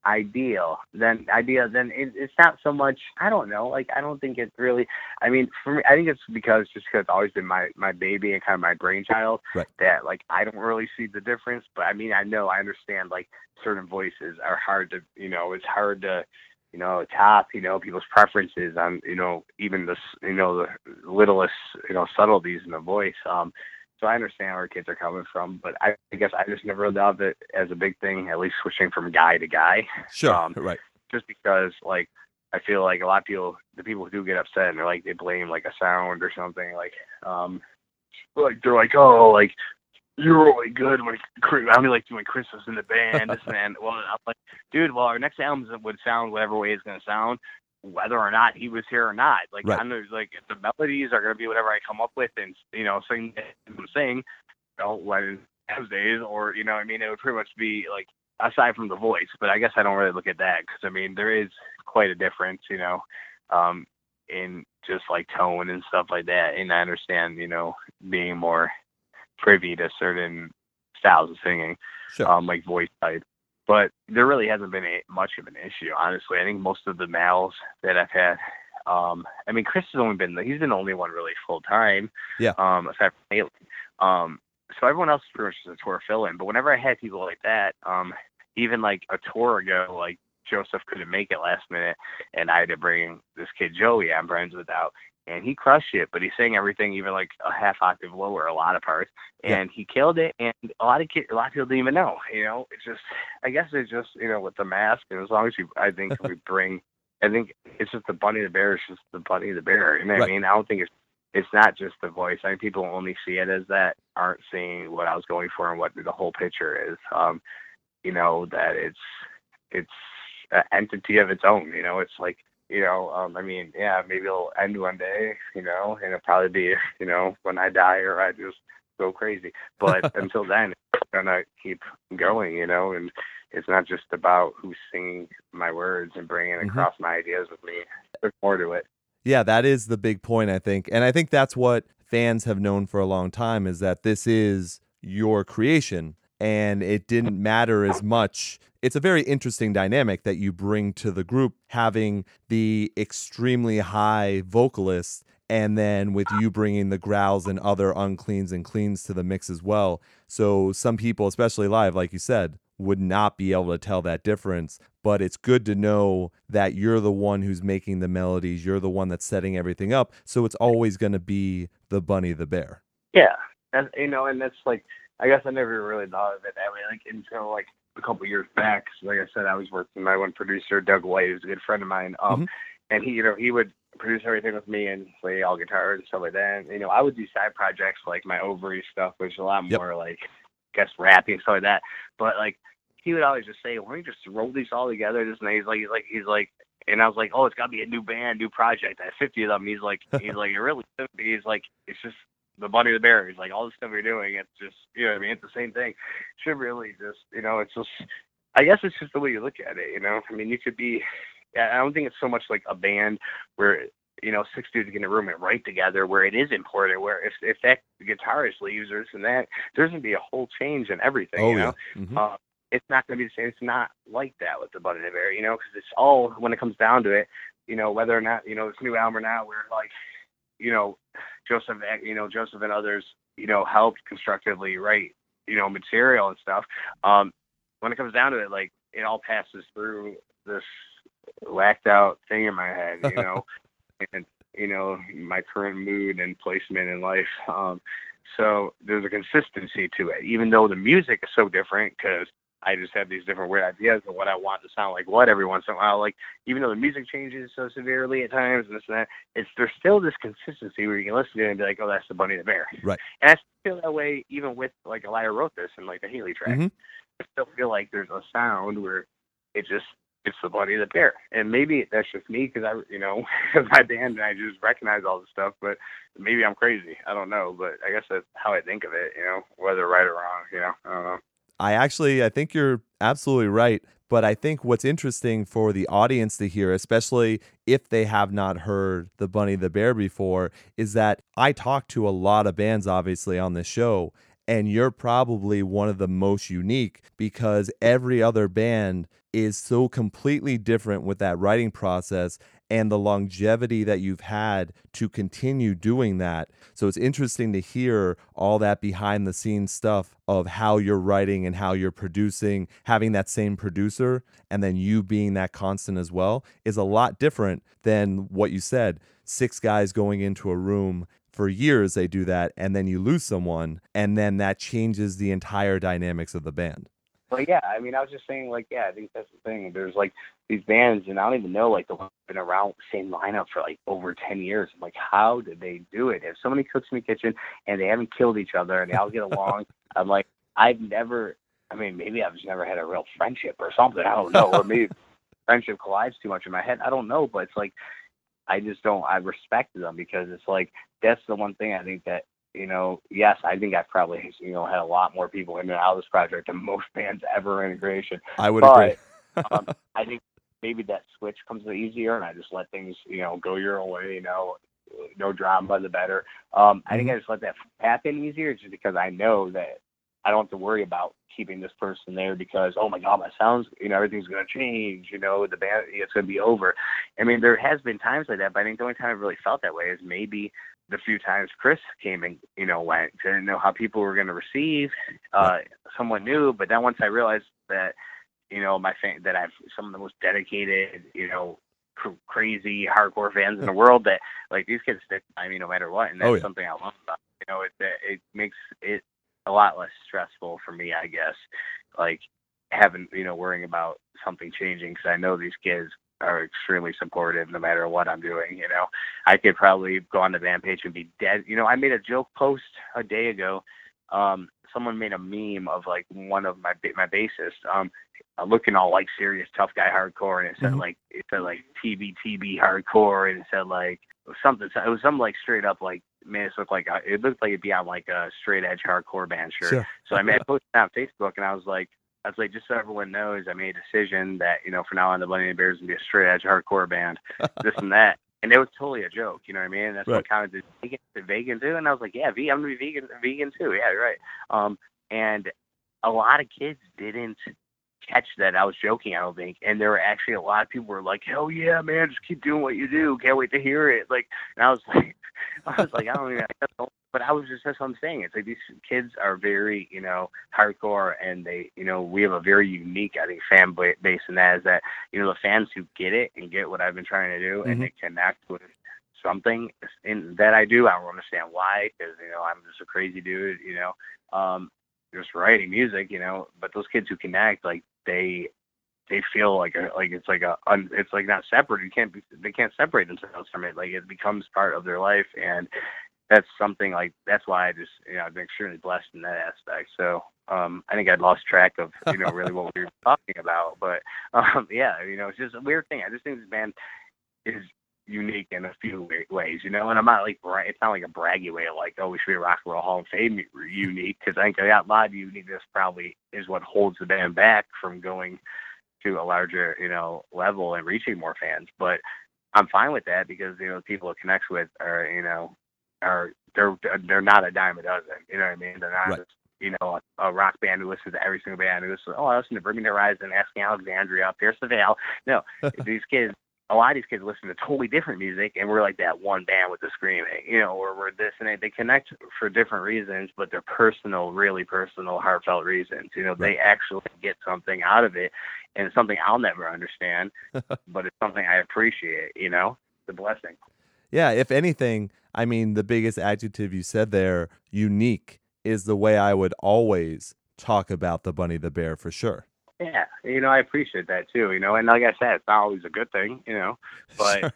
ideal than idea then it, it's not so much i don't know like i don't think it really i mean for me i think it's because just because it's always been my my baby and kind of my brainchild Right. that like i don't really see the difference but i mean i know i understand like certain voices are hard to you know it's hard to you know top you know people's preferences on you know even the s- you know the littlest you know subtleties in the voice um so I understand where kids are coming from, but I, I guess I just never loved it as a big thing, at least switching from guy to guy, Sure. Um, right. just because like I feel like a lot of people, the people who do get upset and they're like they blame like a sound or something, like um, like they're like oh like you're really good when I mean like doing Chris was in the band, this and that. Well, I'm like, dude, well our next album would sound whatever way it's gonna sound. Whether or not he was here or not, like Right. I'm like the melodies are gonna be whatever I come up with, and you know, sing, sing, you know, when those days, or you know, I mean, it would pretty much be like aside from the voice. But I guess I don't really look at that because I mean, there is quite a difference, you know, um, in just like tone and stuff like that. And I understand, you know, being more privy to certain styles of singing, Sure. um, like voice type. But there really hasn't been a, much of an issue, honestly. I think most of the males that I've had, um, I mean, Chris has only been he's been the only one really full time. Yeah. Um, aside from Haley. Um, so everyone else is pretty much just a tour fill in. But whenever I had people like that, um, even like a tour ago, like Joseph couldn't make it last minute, and I had to bring this kid Joey I'm friends with out, and he crushed it. But he sang everything even like a half octave lower, a lot of parts, Yeah. and he killed it. And a lot of kids, a lot of people didn't even know. You know, it's just, I guess it's just you know with the mask, and as long as you, I think we bring, I think it's just the bunny the bear. It's just the bunny the bear. You know what Right. I mean? I don't think it's it's not just the voice. I think people only see it as that, aren't seeing what I was going for and what the whole picture is. Um, you know that it's it's an entity of its own. You know, it's like you know, um, I mean, yeah, maybe it'll end one day. You know, and it'll probably be you know when I die or I just go crazy. But until then, it's gonna keep going. You know, and it's not just about who's singing my words and bringing Mhm. across my ideas with me. There's more to it. Yeah, that is the big point, I think. And I think that's what fans have known for a long time is that this is your creation and it didn't matter as much. It's a very interesting dynamic that you bring to the group, having the extremely high vocalist and then with you bringing the growls and other uncleans and cleans to the mix as well. So some people, especially live, like you said, would not be able to tell that difference. But it's good to know that you're the one who's making the melodies, you're the one that's setting everything up. So it's always going to be the bunny the bear. Yeah, and you know, and that's like I guess I never really thought of it that way. Like until like a couple years back, 'cause like I said, I was working with my one producer, Doug White, who's a good friend of mine. Um, Mhm. and he, you know, he would produce everything with me and play all guitar and stuff like that. And, you know, I would do side projects like my ovary stuff, which is a lot Yep. more like I guess rapping and stuff like that. But like he would always just say, "Why don't you just roll these all together?" Just and he's like, he's like, he's like. And I was like, "Oh, it's got to be a new band, new project." I have fifty of them. He's like, he's like, "It really?" should be." He's like, "It's just the bunny the bear. He's like, all the stuff you're doing, it's just, you know I mean? It's the same thing. Should really just, you know, it's just, I guess it's just the way you look at it, you know? I mean, you could be, I don't think it's so much like a band where, you know, six dudes get in a room and write together where it is important, where if, if that guitarist leaves or this and that, there's to be a whole change in everything, oh, you know? yeah. Mhm. uh, it's not going to be the same. It's not like that with the Bunny the Bear, you know, because it's all when it comes down to it, you know, whether or not you know this new album or not, where like, you know, Joseph, you know, Joseph and others, you know, helped constructively write, you know, material and stuff. Um, when it comes down to it, like it all passes through this whacked out thing in my head, you know, and you know my current mood and placement in life. Um, so there's a consistency to it, even though the music is so different because I just have these different weird ideas of what I want to sound like what every once in a while. Like even though the music changes so severely at times and this and that, it's there's still this consistency where you can listen to it and be like, oh, that's the Bunny the Bear. Right. And I still feel that way even with like Elia wrote this and like the Haley track. Mhm. I still feel like there's a sound where it just it's the Bunny the Bear. And maybe that's just me because I, you know, my band and I just recognize all the stuff. But maybe I'm crazy. I don't know. But I guess that's how I think of it. You know, whether right or wrong. You know, I don't know. I actually, I think you're absolutely right. But I think what's interesting for the audience to hear, especially if they have not heard the Bunny the Bear before, is that I talk to a lot of bands, obviously, on this show. And you're probably one of the most unique because every other band is so completely different with that writing process and the longevity that you've had to continue doing that. So it's interesting to hear all that behind the scenes stuff of how you're writing and how you're producing, having that same producer, and then you being that constant as well is a lot different than what you said. Six guys going into a room for years, they do that, and then you lose someone, and then that changes the entire dynamics of the band. But yeah, I mean, I was just saying, like, yeah, I think that's the thing. There's like these bands, and I don't even know, like, the ones been around same lineup for like over ten years. I'm like, how did they do it? If so many cooks in the kitchen and they haven't killed each other and they all get along, I'm like, I've never. I mean, maybe I've just never had a real friendship or something. I don't know, or maybe friendship collides too much in my head. I don't know, but it's like I just don't. I respect them because it's like that's the one thing I think that you know, yes, I think I've probably, you know, had a lot more people in and out of this project than most bands ever in creation. I would but, agree. um, I think maybe that switch comes easier and I just let things, you know, go your own way, you know, no drama, the better. Um, I think Mm-hmm. I just let that happen easier just because I know that I don't have to worry about keeping this person there because, oh my God, my sounds, you know, everything's going to change, you know, the band, it's going to be over. I mean, there has been times like that, but I think the only time I've really felt that way is maybe the few times Chris came and, you know, went. I didn't know how people were going to receive uh, someone new. But then once I realized that, you know, my fan, that I've some of the most dedicated, you know, cr- crazy hardcore fans in the world that like these kids stick by me no matter what. And that's Oh, yeah. something I love about, it. you know, it, that it makes it a lot less stressful for me, I guess. Like having, you know, worrying about something changing because I know these kids are extremely supportive no matter what I'm doing. You know, I could probably go on the van page and be dead. You know, I made a joke post a day ago. Um, someone made a meme of like one of my my bassists, um, uh, looking all like serious tough guy hardcore, and it said Mhm. like it said like TBTB hardcore, and it said like something. It was something like straight up like man, it looked like it looked like it'd be on like a straight edge hardcore band shirt. Sure. So I made I posted it on Facebook, and I was like, I was like, just so everyone knows, I made a decision that you know, from now on, the Bunny and Bears gonna be a straight edge hardcore band, this and that. And it was totally a joke, you know what I mean? And that's Right. what kind of did vegan, did vegan too. And I was like, yeah, I'm gonna be vegan, vegan too. Yeah, you're right. Um, and a lot of kids didn't catch that I was joking. I don't think, and there were actually a lot of people were like, hell yeah, man, just keep doing what you do. Can't wait to hear it. Like, and I was like, I was like, I don't even. I don't, but I was just that's what I'm saying. It's like these kids are very, you know, hardcore, and they, you know, we have a very unique, I think, fan base, and that is that, you know, the fans who get it and get what I've been trying to do, Mhm. and they connect with something in that I do. I don't understand why, because you know, I'm just a crazy dude, you know, um, just writing music, you know. But those kids who connect, like they they feel like a like it's like a un, it's like not separate. You can't be, they can't separate themselves from it. Like it becomes part of their life, and that's something like that's why I just you know I've been extremely blessed in that aspect. So um, I think I'd lost track of you know really what we were talking about, but um, yeah, you know it's just a weird thing. I just think this band is unique in a few ways, you know. And I'm not like it's not like a braggy way, of like oh we should be a Rock and Roll Hall of Fame unique, because I think that lot of uniqueness probably is what holds the band back from going to a larger you know level and reaching more fans. But I'm fine with that because you know the people it connects with are you know are they're they're not a dime a dozen. You know what I mean? They're not Right. just you know a, a rock band who listens to every single band who listens. Oh, I listen to Bring Me the Horizon, Asking Alexandria, Pierce the Veil. No, these kids. A lot of these kids listen to totally different music, and we're like that one band with the screaming, you know, or we're this and that. They connect for different reasons, but they're personal, really personal, heartfelt reasons. You know, they actually get something out of it, and it's something I'll never understand, but it's something I appreciate. You know, the blessing. Yeah, if anything, I mean, the biggest adjective you said there, unique, is the way I would always talk about the bunny the bear for sure. Yeah, you know, I appreciate that too. You know, and like I said, it's not always a good thing. You know, but Sure.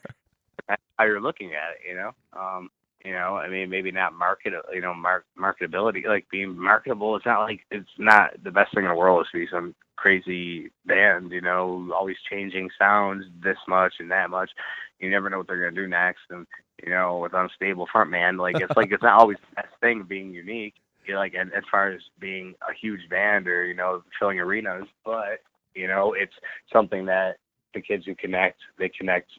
that's how you're looking at it. You know, um, You know, I mean, maybe not market, you know, mark marketability, like being marketable. It's not like it's not the best thing in the world to be some crazy band, you know, always changing sounds this much and that much. You never know what they're gonna do next, and you know, with unstable front man, like it's like it's not always the best thing being unique. You know, like as far as being a huge band or you know filling arenas, but you know, it's something that the kids who connect, they connect,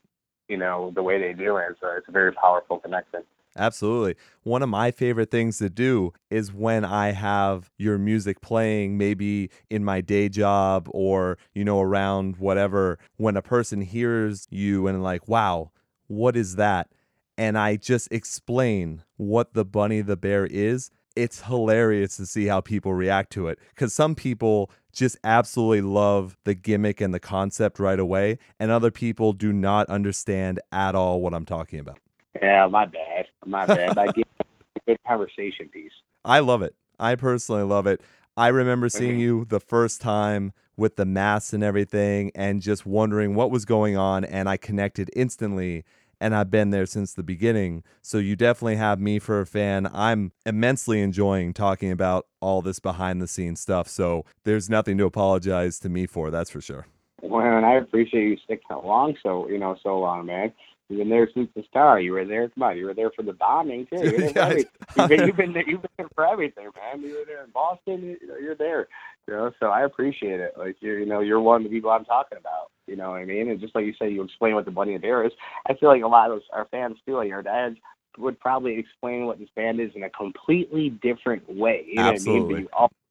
you know, the way they do, and so it's a very powerful connection. Absolutely. One of my favorite things to do is when I have your music playing, maybe in my day job or, you know, around whatever, when a person hears you and, like, wow, what is that? And I just explain what the Bunny the Bear is. It's hilarious to see how people react to it because some people just absolutely love the gimmick and the concept right away, and other people do not understand at all what I'm talking about. Yeah, my bad. My bad. I get a good conversation piece. I love it. I personally love it. I remember seeing you the first time with the masks and everything and just wondering what was going on and I connected instantly and I've been there since the beginning. So you definitely have me for a fan. I'm immensely enjoying talking about all this behind the scenes stuff. So there's nothing to apologize to me for, that's for sure. Well, and I appreciate you sticking along so you know so long, man. You've been there since the start. You were there. Come on, you were there for the bombing too. You've been, you've been, you've been, there, you've been there for everything, man. You were there in Boston. You know, you're there. You know, so I appreciate it. Like you, you know, you're one of the people I'm talking about. You know what I mean? And just like you say, you explain what the Bunny and Bear is. I feel like a lot of our fans too, like our dads, would probably explain what this band is in a completely different way. You Absolutely. Know what I mean? But you all feel the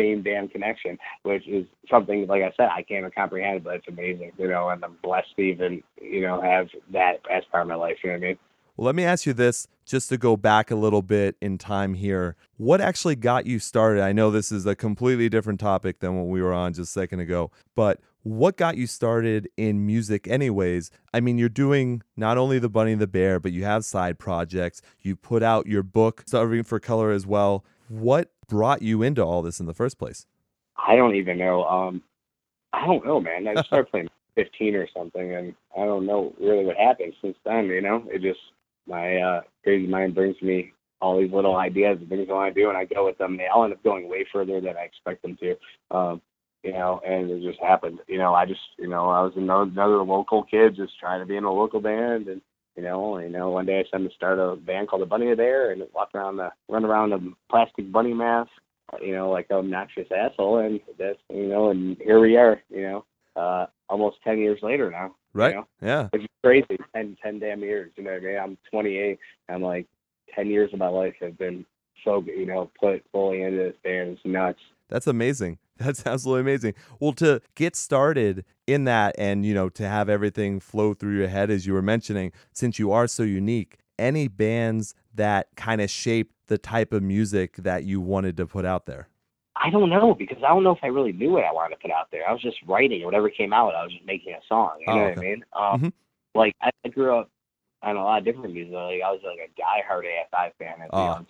same damn connection, which is something, like I said, I can't even comprehend, but it's amazing, you know, and I'm blessed to even, you know, have that as part of my life, you know what I mean? Well, let me ask you this just to go back a little bit in time here. What actually got you started? I know this is a completely different topic than what we were on just a second ago, but what got you started in music anyways i mean you're doing not only the bunny and the bear but you have side projects you put out your book starving for color as well what brought you into all this in the first place i don't even know um i don't know man i started playing 15 or something and i don't know really what happened since then you know it just my uh crazy mind brings me all these little ideas and things I want to do, and I go with them. They all end up going way further than I expect them to. Um, you know, and it just happened. You know, I just, you know, I was another, another local kid just trying to be in a local band, and you know, you know, one day I decided to start a band called the Bunny There and walk around the, run around a plastic bunny mask, you know, like a obnoxious asshole, and that's, you know, and here we are, you know, uh, almost ten years later now. right You know? yeah Which is crazy. 10, 10 damn years. You know what I mean? I'm 28. I'm like, 10 years of my life have been so, you know, put fully into this band. It's nuts. That's amazing. That's absolutely amazing. Well, to get started in that and, you know, to have everything flow through your head as you were mentioning, since you are so unique, any bands that kind of shape the type of music that you wanted to put out there? I don't know because I don't know if I really knew what I wanted to put out there. I was just writing. Whatever came out, I was just making a song. You Oh, know what. I mean? Um, Mhm. Like, I, grew up on a lot of different music. Like, I was like a diehard AFI fan at the young.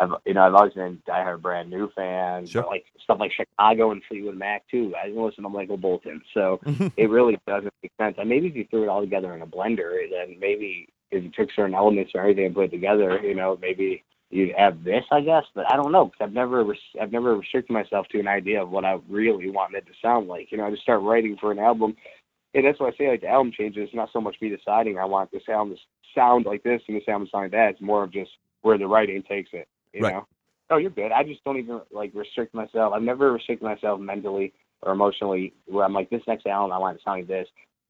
I've, you know, I've always been a diehard brand new fan. Sure. Like stuff like Chicago and Fleetwood Mac too. I didn't listen to Michael Bolton, so mm-hmm. it really doesn't make sense. And maybe if you threw it all together in a blender, then maybe if you took certain elements or everything and put it together, you know, maybe you'd have this, I guess. But I don't know because I've never, res- I've never restricted myself to an idea of what I really wanted it to sound like. You know, I just start writing for an album, and that's why I say like the album changes. It's not so much me deciding I want this album to sound like this and this album to sound like that. It's more of just where the writing takes it. You Right. know. Oh, you're good. I just don't even like restrict myself. I've never restricted myself mentally or emotionally where I'm like, this next album I want to sound like this.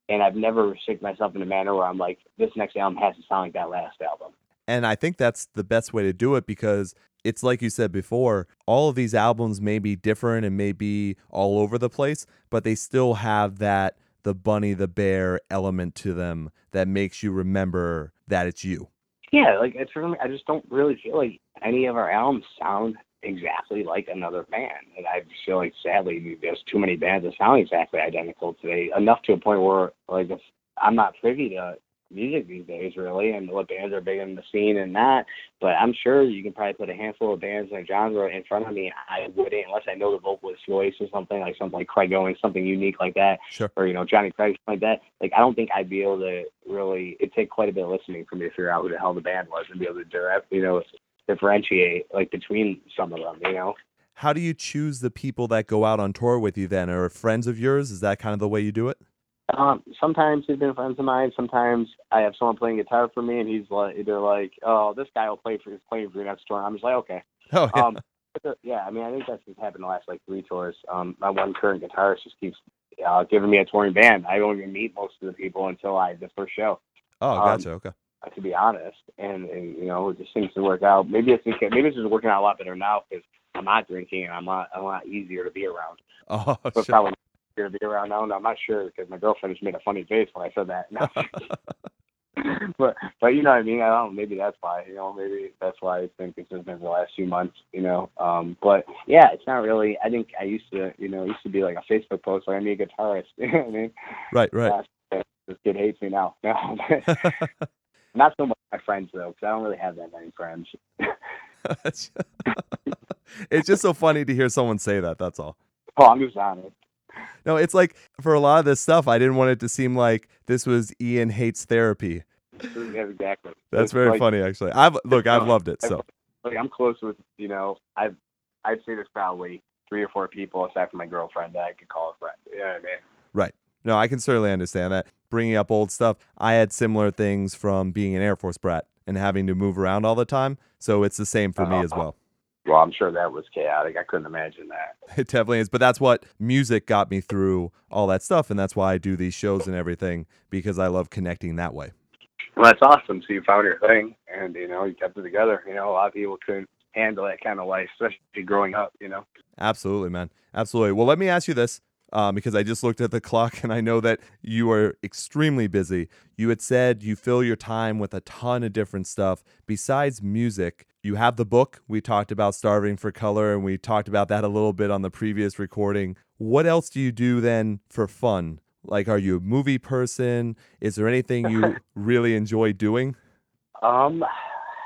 And I've never restricted myself in a manner where I'm like, this next album has to sound like that last album. And I think that's the best way to do it because it's like you said before, all of these albums may be different and may be all over the place, but they still have that the bunny, the bear element to them that makes you remember that it's you. Yeah, like it's really I just don't really feel like any of our albums sound exactly like another band. And I feel like sadly there's too many bands that sound exactly identical today. Enough to a point where like if I'm not privy to music these days, really, and what bands are big in the scene and that. But I'm sure you can probably put a handful of bands in a genre in front of me. I wouldn't unless I know the vocalist's voice or something like something like Craig Owens, something unique like that, Sure. or you know Johnny Craig, something like that. Like I don't think I'd be able to really. It'd take quite a bit of listening for me to figure out who the hell the band was and be able to direct, you know, differentiate like between some of them. You know. How do you choose the people that go out on tour with you then? Or friends of yours? Is that kind of the way you do it? Um, sometimes he's been friends of mine. Sometimes I have someone playing guitar for me, and he's like, they're like, "Oh, this guy will play for is playing for you next tour." I'm just like, "Okay." Oh, yeah. Um, yeah, I mean, I think that's just happened the last like three tours. Um, my one current guitarist just keeps uh, giving me a touring band. I don't even meet most of the people until I the first show. oh, um, gotcha. Okay. uh, To be honest, and, and you know, it just seems to work out. Maybe it's maybe it's just working out a lot better now because I'm not drinking and I'm a, a lot easier to be around. Oh, So sure. probably easier to be around now. And I'm not sure because my girlfriend just made a funny face when I said that. No. but but you know what I mean. I don't. know, Maybe that's why. You know, maybe that's why I think it's been consistent the last few months. You know. Um. But yeah, it's not really. I think I used to. You know, it used to be like a Facebook post like I need a guitarist. You know what I mean? right, right. Uh, this kid hates me now. No. not so much my friends though, because I don't really have that many friends. it's just so funny to hear someone say that. That's all. Oh, I'm just honest. No, it's like for a lot of this stuff, I didn't want it to seem like this was Ian hates therapy. Yeah, exactly. That's It's very like- funny, actually. I've look, I've loved it. So like I'm close with you know I've I'd say there's probably three or four people aside from my girlfriend that I could call a friend. You know what I mean? no, I can certainly understand that. Bringing up old stuff, I had similar things from being an Air Force brat and having to move around all the time. So it's the same for me as uh-huh. well. Well, I'm sure that was chaotic. I couldn't imagine that. It definitely is. But that's what music got me through all that stuff. And that's why I do these shows and everything because I love connecting that way. Well, that's awesome. So you found your thing, and you know you kept it together. You know, a lot of people couldn't handle that kind of life, especially growing up. You know. Absolutely, man. Absolutely. Well, let me ask you this um, because I just looked at the clock and I know that you are extremely busy. You had said you fill your time with a ton of different stuff. Besides music, you have the book. We talked about Starving for Color and we talked about that a little bit on the previous recording. What else do you do then for fun? Like, are you a movie person? Is there anything you really enjoy doing? Um.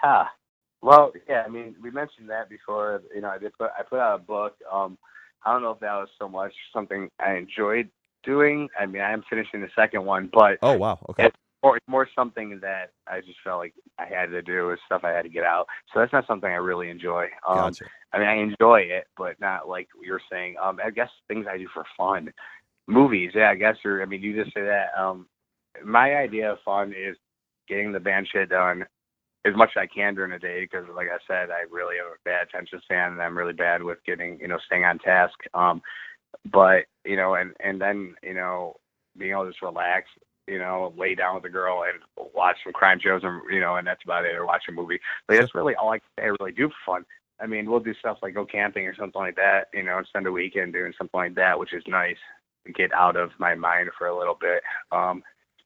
Huh. Well, yeah. I mean, we mentioned that before. You know, I did put I put out a book. Um. I don't know if that was so much something I enjoyed doing. I mean, I am finishing the second one, but Oh, wow. Okay. more it's more something that I just felt like I had to do. It's stuff I had to get out. So that's not something I really enjoy. Um, Gotcha. I mean, I enjoy it, but not like you're saying. Um, I guess things I do for fun. Movies, yeah, I guess. Or I mean, you just say that. Um, my idea of fun is getting the band shit done as much as I can during the day because, like I said, I really have a bad attention span and I'm really bad with getting, you know, staying on task. Um, but you know, and and then you know, being able to just relax, you know, lay down with a girl and watch some crime shows, and you know, and that's about it, or watch a movie. That's really all I, I really do for fun. I mean, we'll do stuff like go camping or something like that, you know, and spend a weekend doing something like that, which is nice. Get out of my mind for a little bit. Um,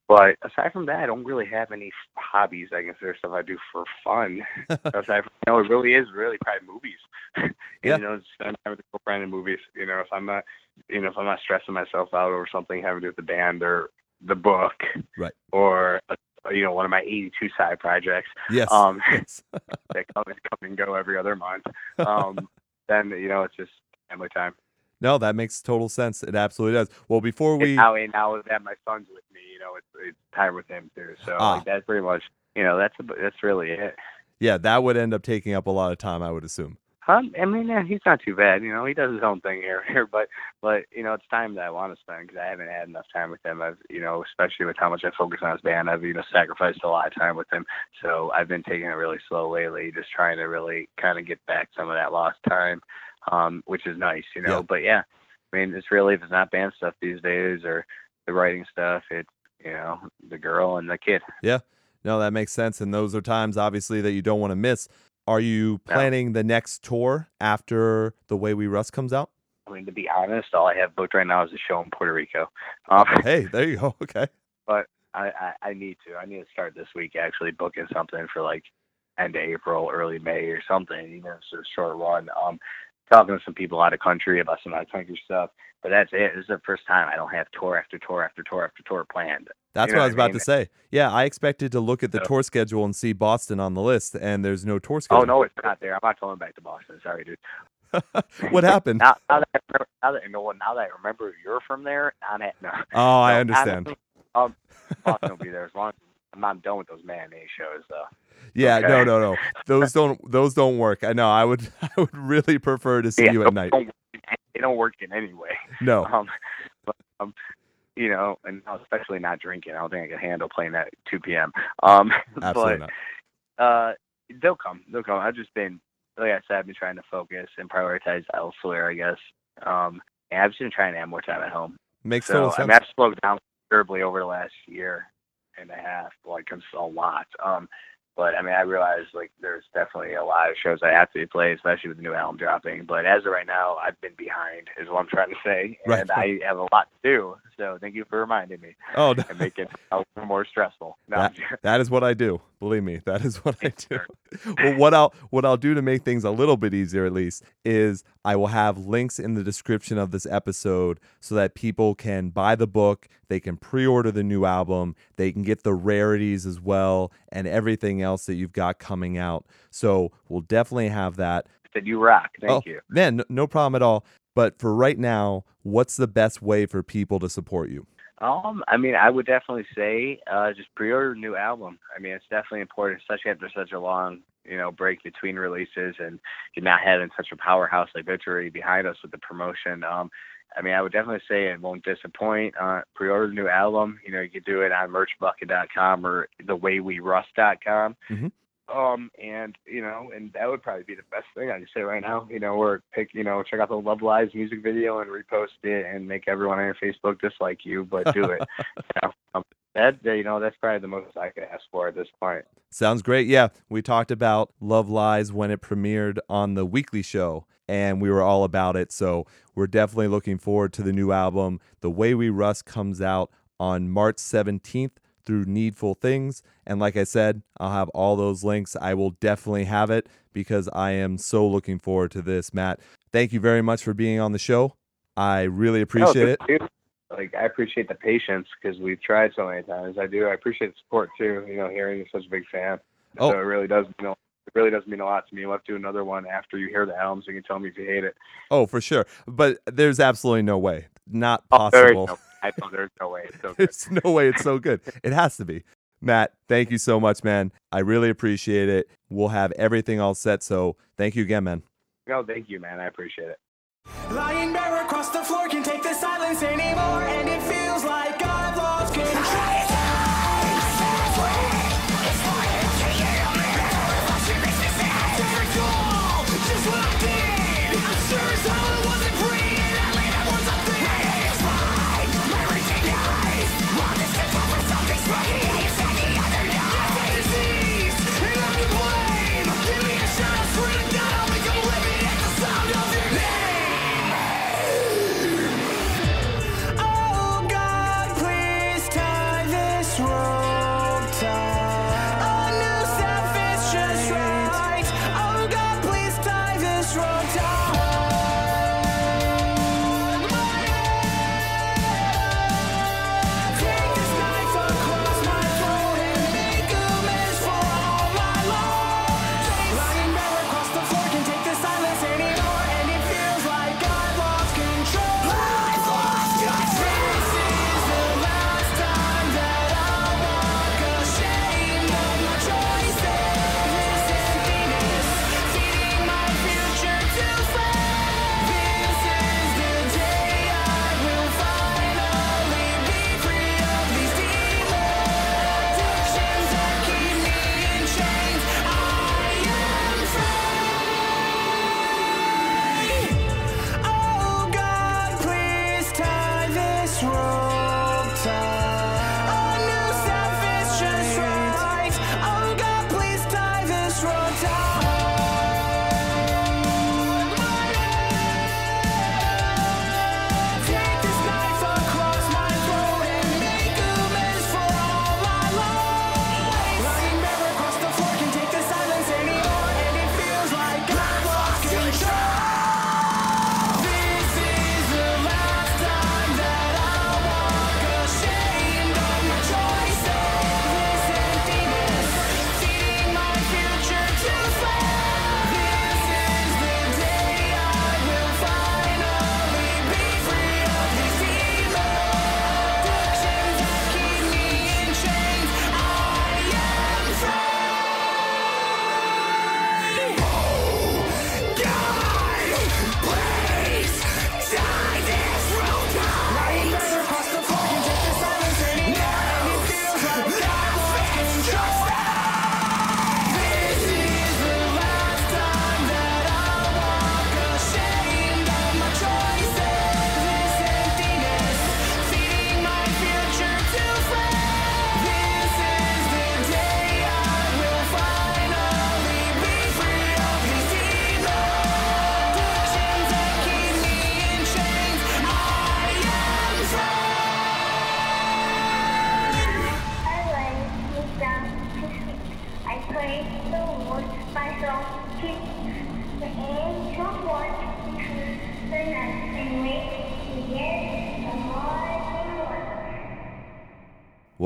but aside from that, I don't really have any hobbies. I consider stuff I do for fun. aside from, you know, it really is really probably movies. Yeah. You know, spend time with a girlfriend in movies. You know, if I'm not, you know, if I'm not stressing myself out over something having to do with the band or the book, Right. or uh, you know, one of my 82 side projects Yes. Um, yes. that come and come and go every other month. Um, then you know, it's just family time. No, that makes total sense. It absolutely does. Well, before And we. now, and now that my son's with me, you know, it's, it's time with him too. So Ah. like, that's pretty much, you know, that's that's really it. Yeah, that would end up taking up a lot of time, I would assume. Um, I mean, yeah, he's not too bad. You know, he does his own thing here, here, but but you know, it's time that I want to spend because I haven't had enough time with him. I've you know, especially with how much I focus on his band, I've you know sacrificed a lot of time with him. So I've been taking it really slow lately, just trying to really kind of get back some of that lost time, um, which is nice, you know. Yeah. But yeah, I mean, it's really if it's not band stuff these days or the writing stuff, it's you know the girl and the kid. Yeah, no, that makes sense. And those are times, obviously, that you don't want to miss. Are you planning the next tour after The Way We Rust comes out? I mean, to be honest, all I have booked right now is a show in Puerto Rico. Um, Hey, there you go. Okay. I, I I need to. I need to start this week actually booking something for like end of April, early May or something, even if it's a short run. Um, talking to some people out of country about some out of country stuff. But that's it. This is the first time I don't have tour after tour after tour after tour planned. That's You know what I was what I about mean? to say. Yeah, I expected to look at the So- tour schedule and see Boston on the list, and there's no tour schedule. Oh no, it's not there. I'm not going back to Boston. Sorry, dude. what happened? Now, now that I remember, now that what, now that I remember you're from there, I'm at no. oh, I No, understand. honestly, Um, Boston will be there as long as I'm not done with those matinee shows, though. Yeah, okay. no, no, no. Those don't those don't work. I know. I would I would really prefer to see Yeah, you at night. Don't, they don't work in any way. No. Um, but, um, you know, and especially not drinking. I don't think I can handle playing at 2 p.m. Um, Absolutely but not. uh, they'll come. They'll come. I've just been, like I said, I've been trying to focus and prioritize elsewhere, I guess. Um, and I've just been trying to have more time at home. Makes So total I sense. mean, I've slowed down considerably over the last year and a half, like it's a lot. Um, but I mean, I realize like there's definitely a lot of shows I have to play, especially with the new album dropping. But as of right now, I've been behind, is what I'm trying to say, Right. and I have a lot to do. So thank you for reminding me oh, no, and making it a little more stressful. No, I'm that is what I do. Believe me, that is what I do. Well, what I'll what I'll do to make things a little bit easier, at least, is I will have links in the description of this episode so that people can buy the book, they can pre-order the new album, they can get the rarities as well, and everything else that you've got coming out. So we'll definitely have that. said you rock. Thank oh, you. man, no problem at all. But for right now, what's the best way for people to support you? Um, I mean, I would definitely say uh, just pre-order a new album. I mean, it's definitely important, especially after such a long, you know, break between releases, and you're not having such a powerhouse like Victory behind us with the promotion. Um, I mean, I would definitely say it won't disappoint. Uh, pre-order the new album. You know, you can do it on merchbucket.com or thewaywerust.com. Mhm. Um, and you know, and that would probably be the best thing I can say right now. You know, or pick, you know, check out the Love Lies music video and repost it and make everyone on your Facebook dislike you, but do it. you know, um, that you know, that's probably the most I could ask for at this point. Sounds great. Yeah, we talked about Love Lies when it premiered on the weekly show, and we were all about it. So we're definitely looking forward to the new album. The Way We Rust comes out on March 17th through Needful Things. And like I said, I'll have all those links. I will definitely have it because I am so looking forward to this. Matt, thank you very much for being on the show. I really appreciate it. dude, Like I appreciate the patience because we've tried so many times. I do. I appreciate the support too. You know, hearing you're such a big fan. Oh. So it really does mean a- it really does mean a lot to me. We'll have to do another one after you hear the album, so you can tell me if you hate it. Oh, for sure. But there's absolutely no way. Not Oh, possible. no, I know there's no way. It's so good. There's no way it's so good. It has to be. Matt, thank you so much, man. I really appreciate it. We'll have everything all set. So thank you again, man. No, thank you, man. I appreciate it. Lying bare across the floor can take the silence anymore, and it feels like I've lost control.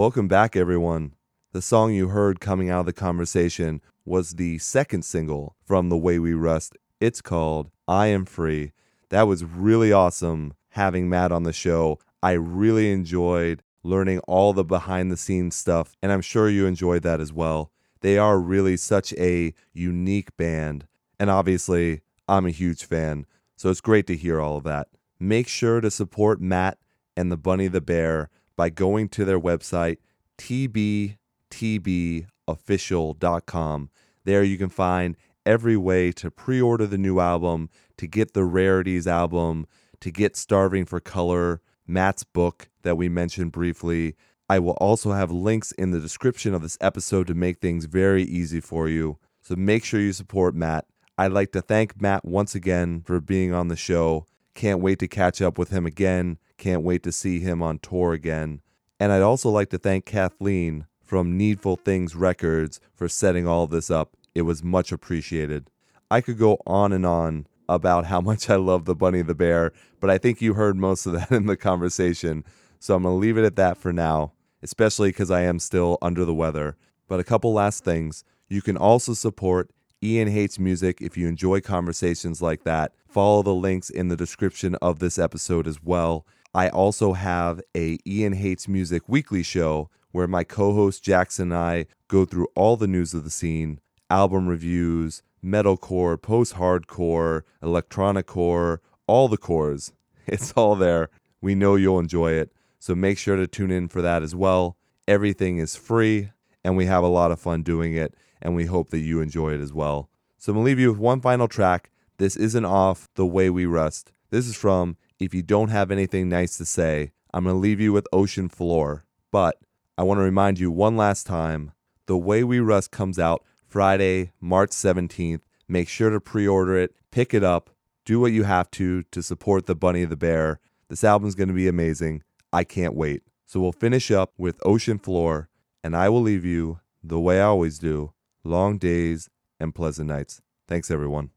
Welcome back, everyone. The song you heard coming out of the conversation was the second single from The Way We Rust. It's called I Am Free. That was really awesome having Matt on the show. I really enjoyed learning all the behind the scenes stuff, and I'm sure you enjoyed that as well. They are really such a unique band, and obviously, I'm a huge fan, so it's great to hear all of that. Make sure to support Matt and the Bunny the Bear by going to their website, tbtbofficial.com. There you can find every way to pre order the new album, to get the Rarities album, to get Starving for Color, Matt's book that we mentioned briefly. I will also have links in the description of this episode to make things very easy for you. So make sure you support Matt. I'd like to thank Matt once again for being on the show. Can't wait to catch up with him again. Can't wait to see him on tour again. And I'd also like to thank Kathleen from Needful Things Records for setting all this up. It was much appreciated. I could go on and on about how much I love the Bunny the Bear, but I think you heard most of that in the conversation. So I'm going to leave it at that for now, especially because I am still under the weather. But a couple last things. You can also support Ian Hates Music if you enjoy conversations like that. Follow the links in the description of this episode as well. I also have a Ian Hates Music weekly show where my co-host Jackson and I go through all the news of the scene, album reviews, metalcore, post-hardcore, electronic core, all the cores. It's all there. We know you'll enjoy it. So make sure to tune in for that as well. Everything is free and we have a lot of fun doing it and we hope that you enjoy it as well. So I'm going to leave you with one final track. This isn't off The Way We Rust. This is from If You Don't Have Anything Nice to Say. I'm going to leave you with Ocean Floor. But I want to remind you one last time The Way We Rust comes out Friday, March 17th. Make sure to pre order it, pick it up, do what you have to to support the Bunny the Bear. This album's going to be amazing. I can't wait. So we'll finish up with Ocean Floor, and I will leave you the way I always do long days and pleasant nights. Thanks, everyone.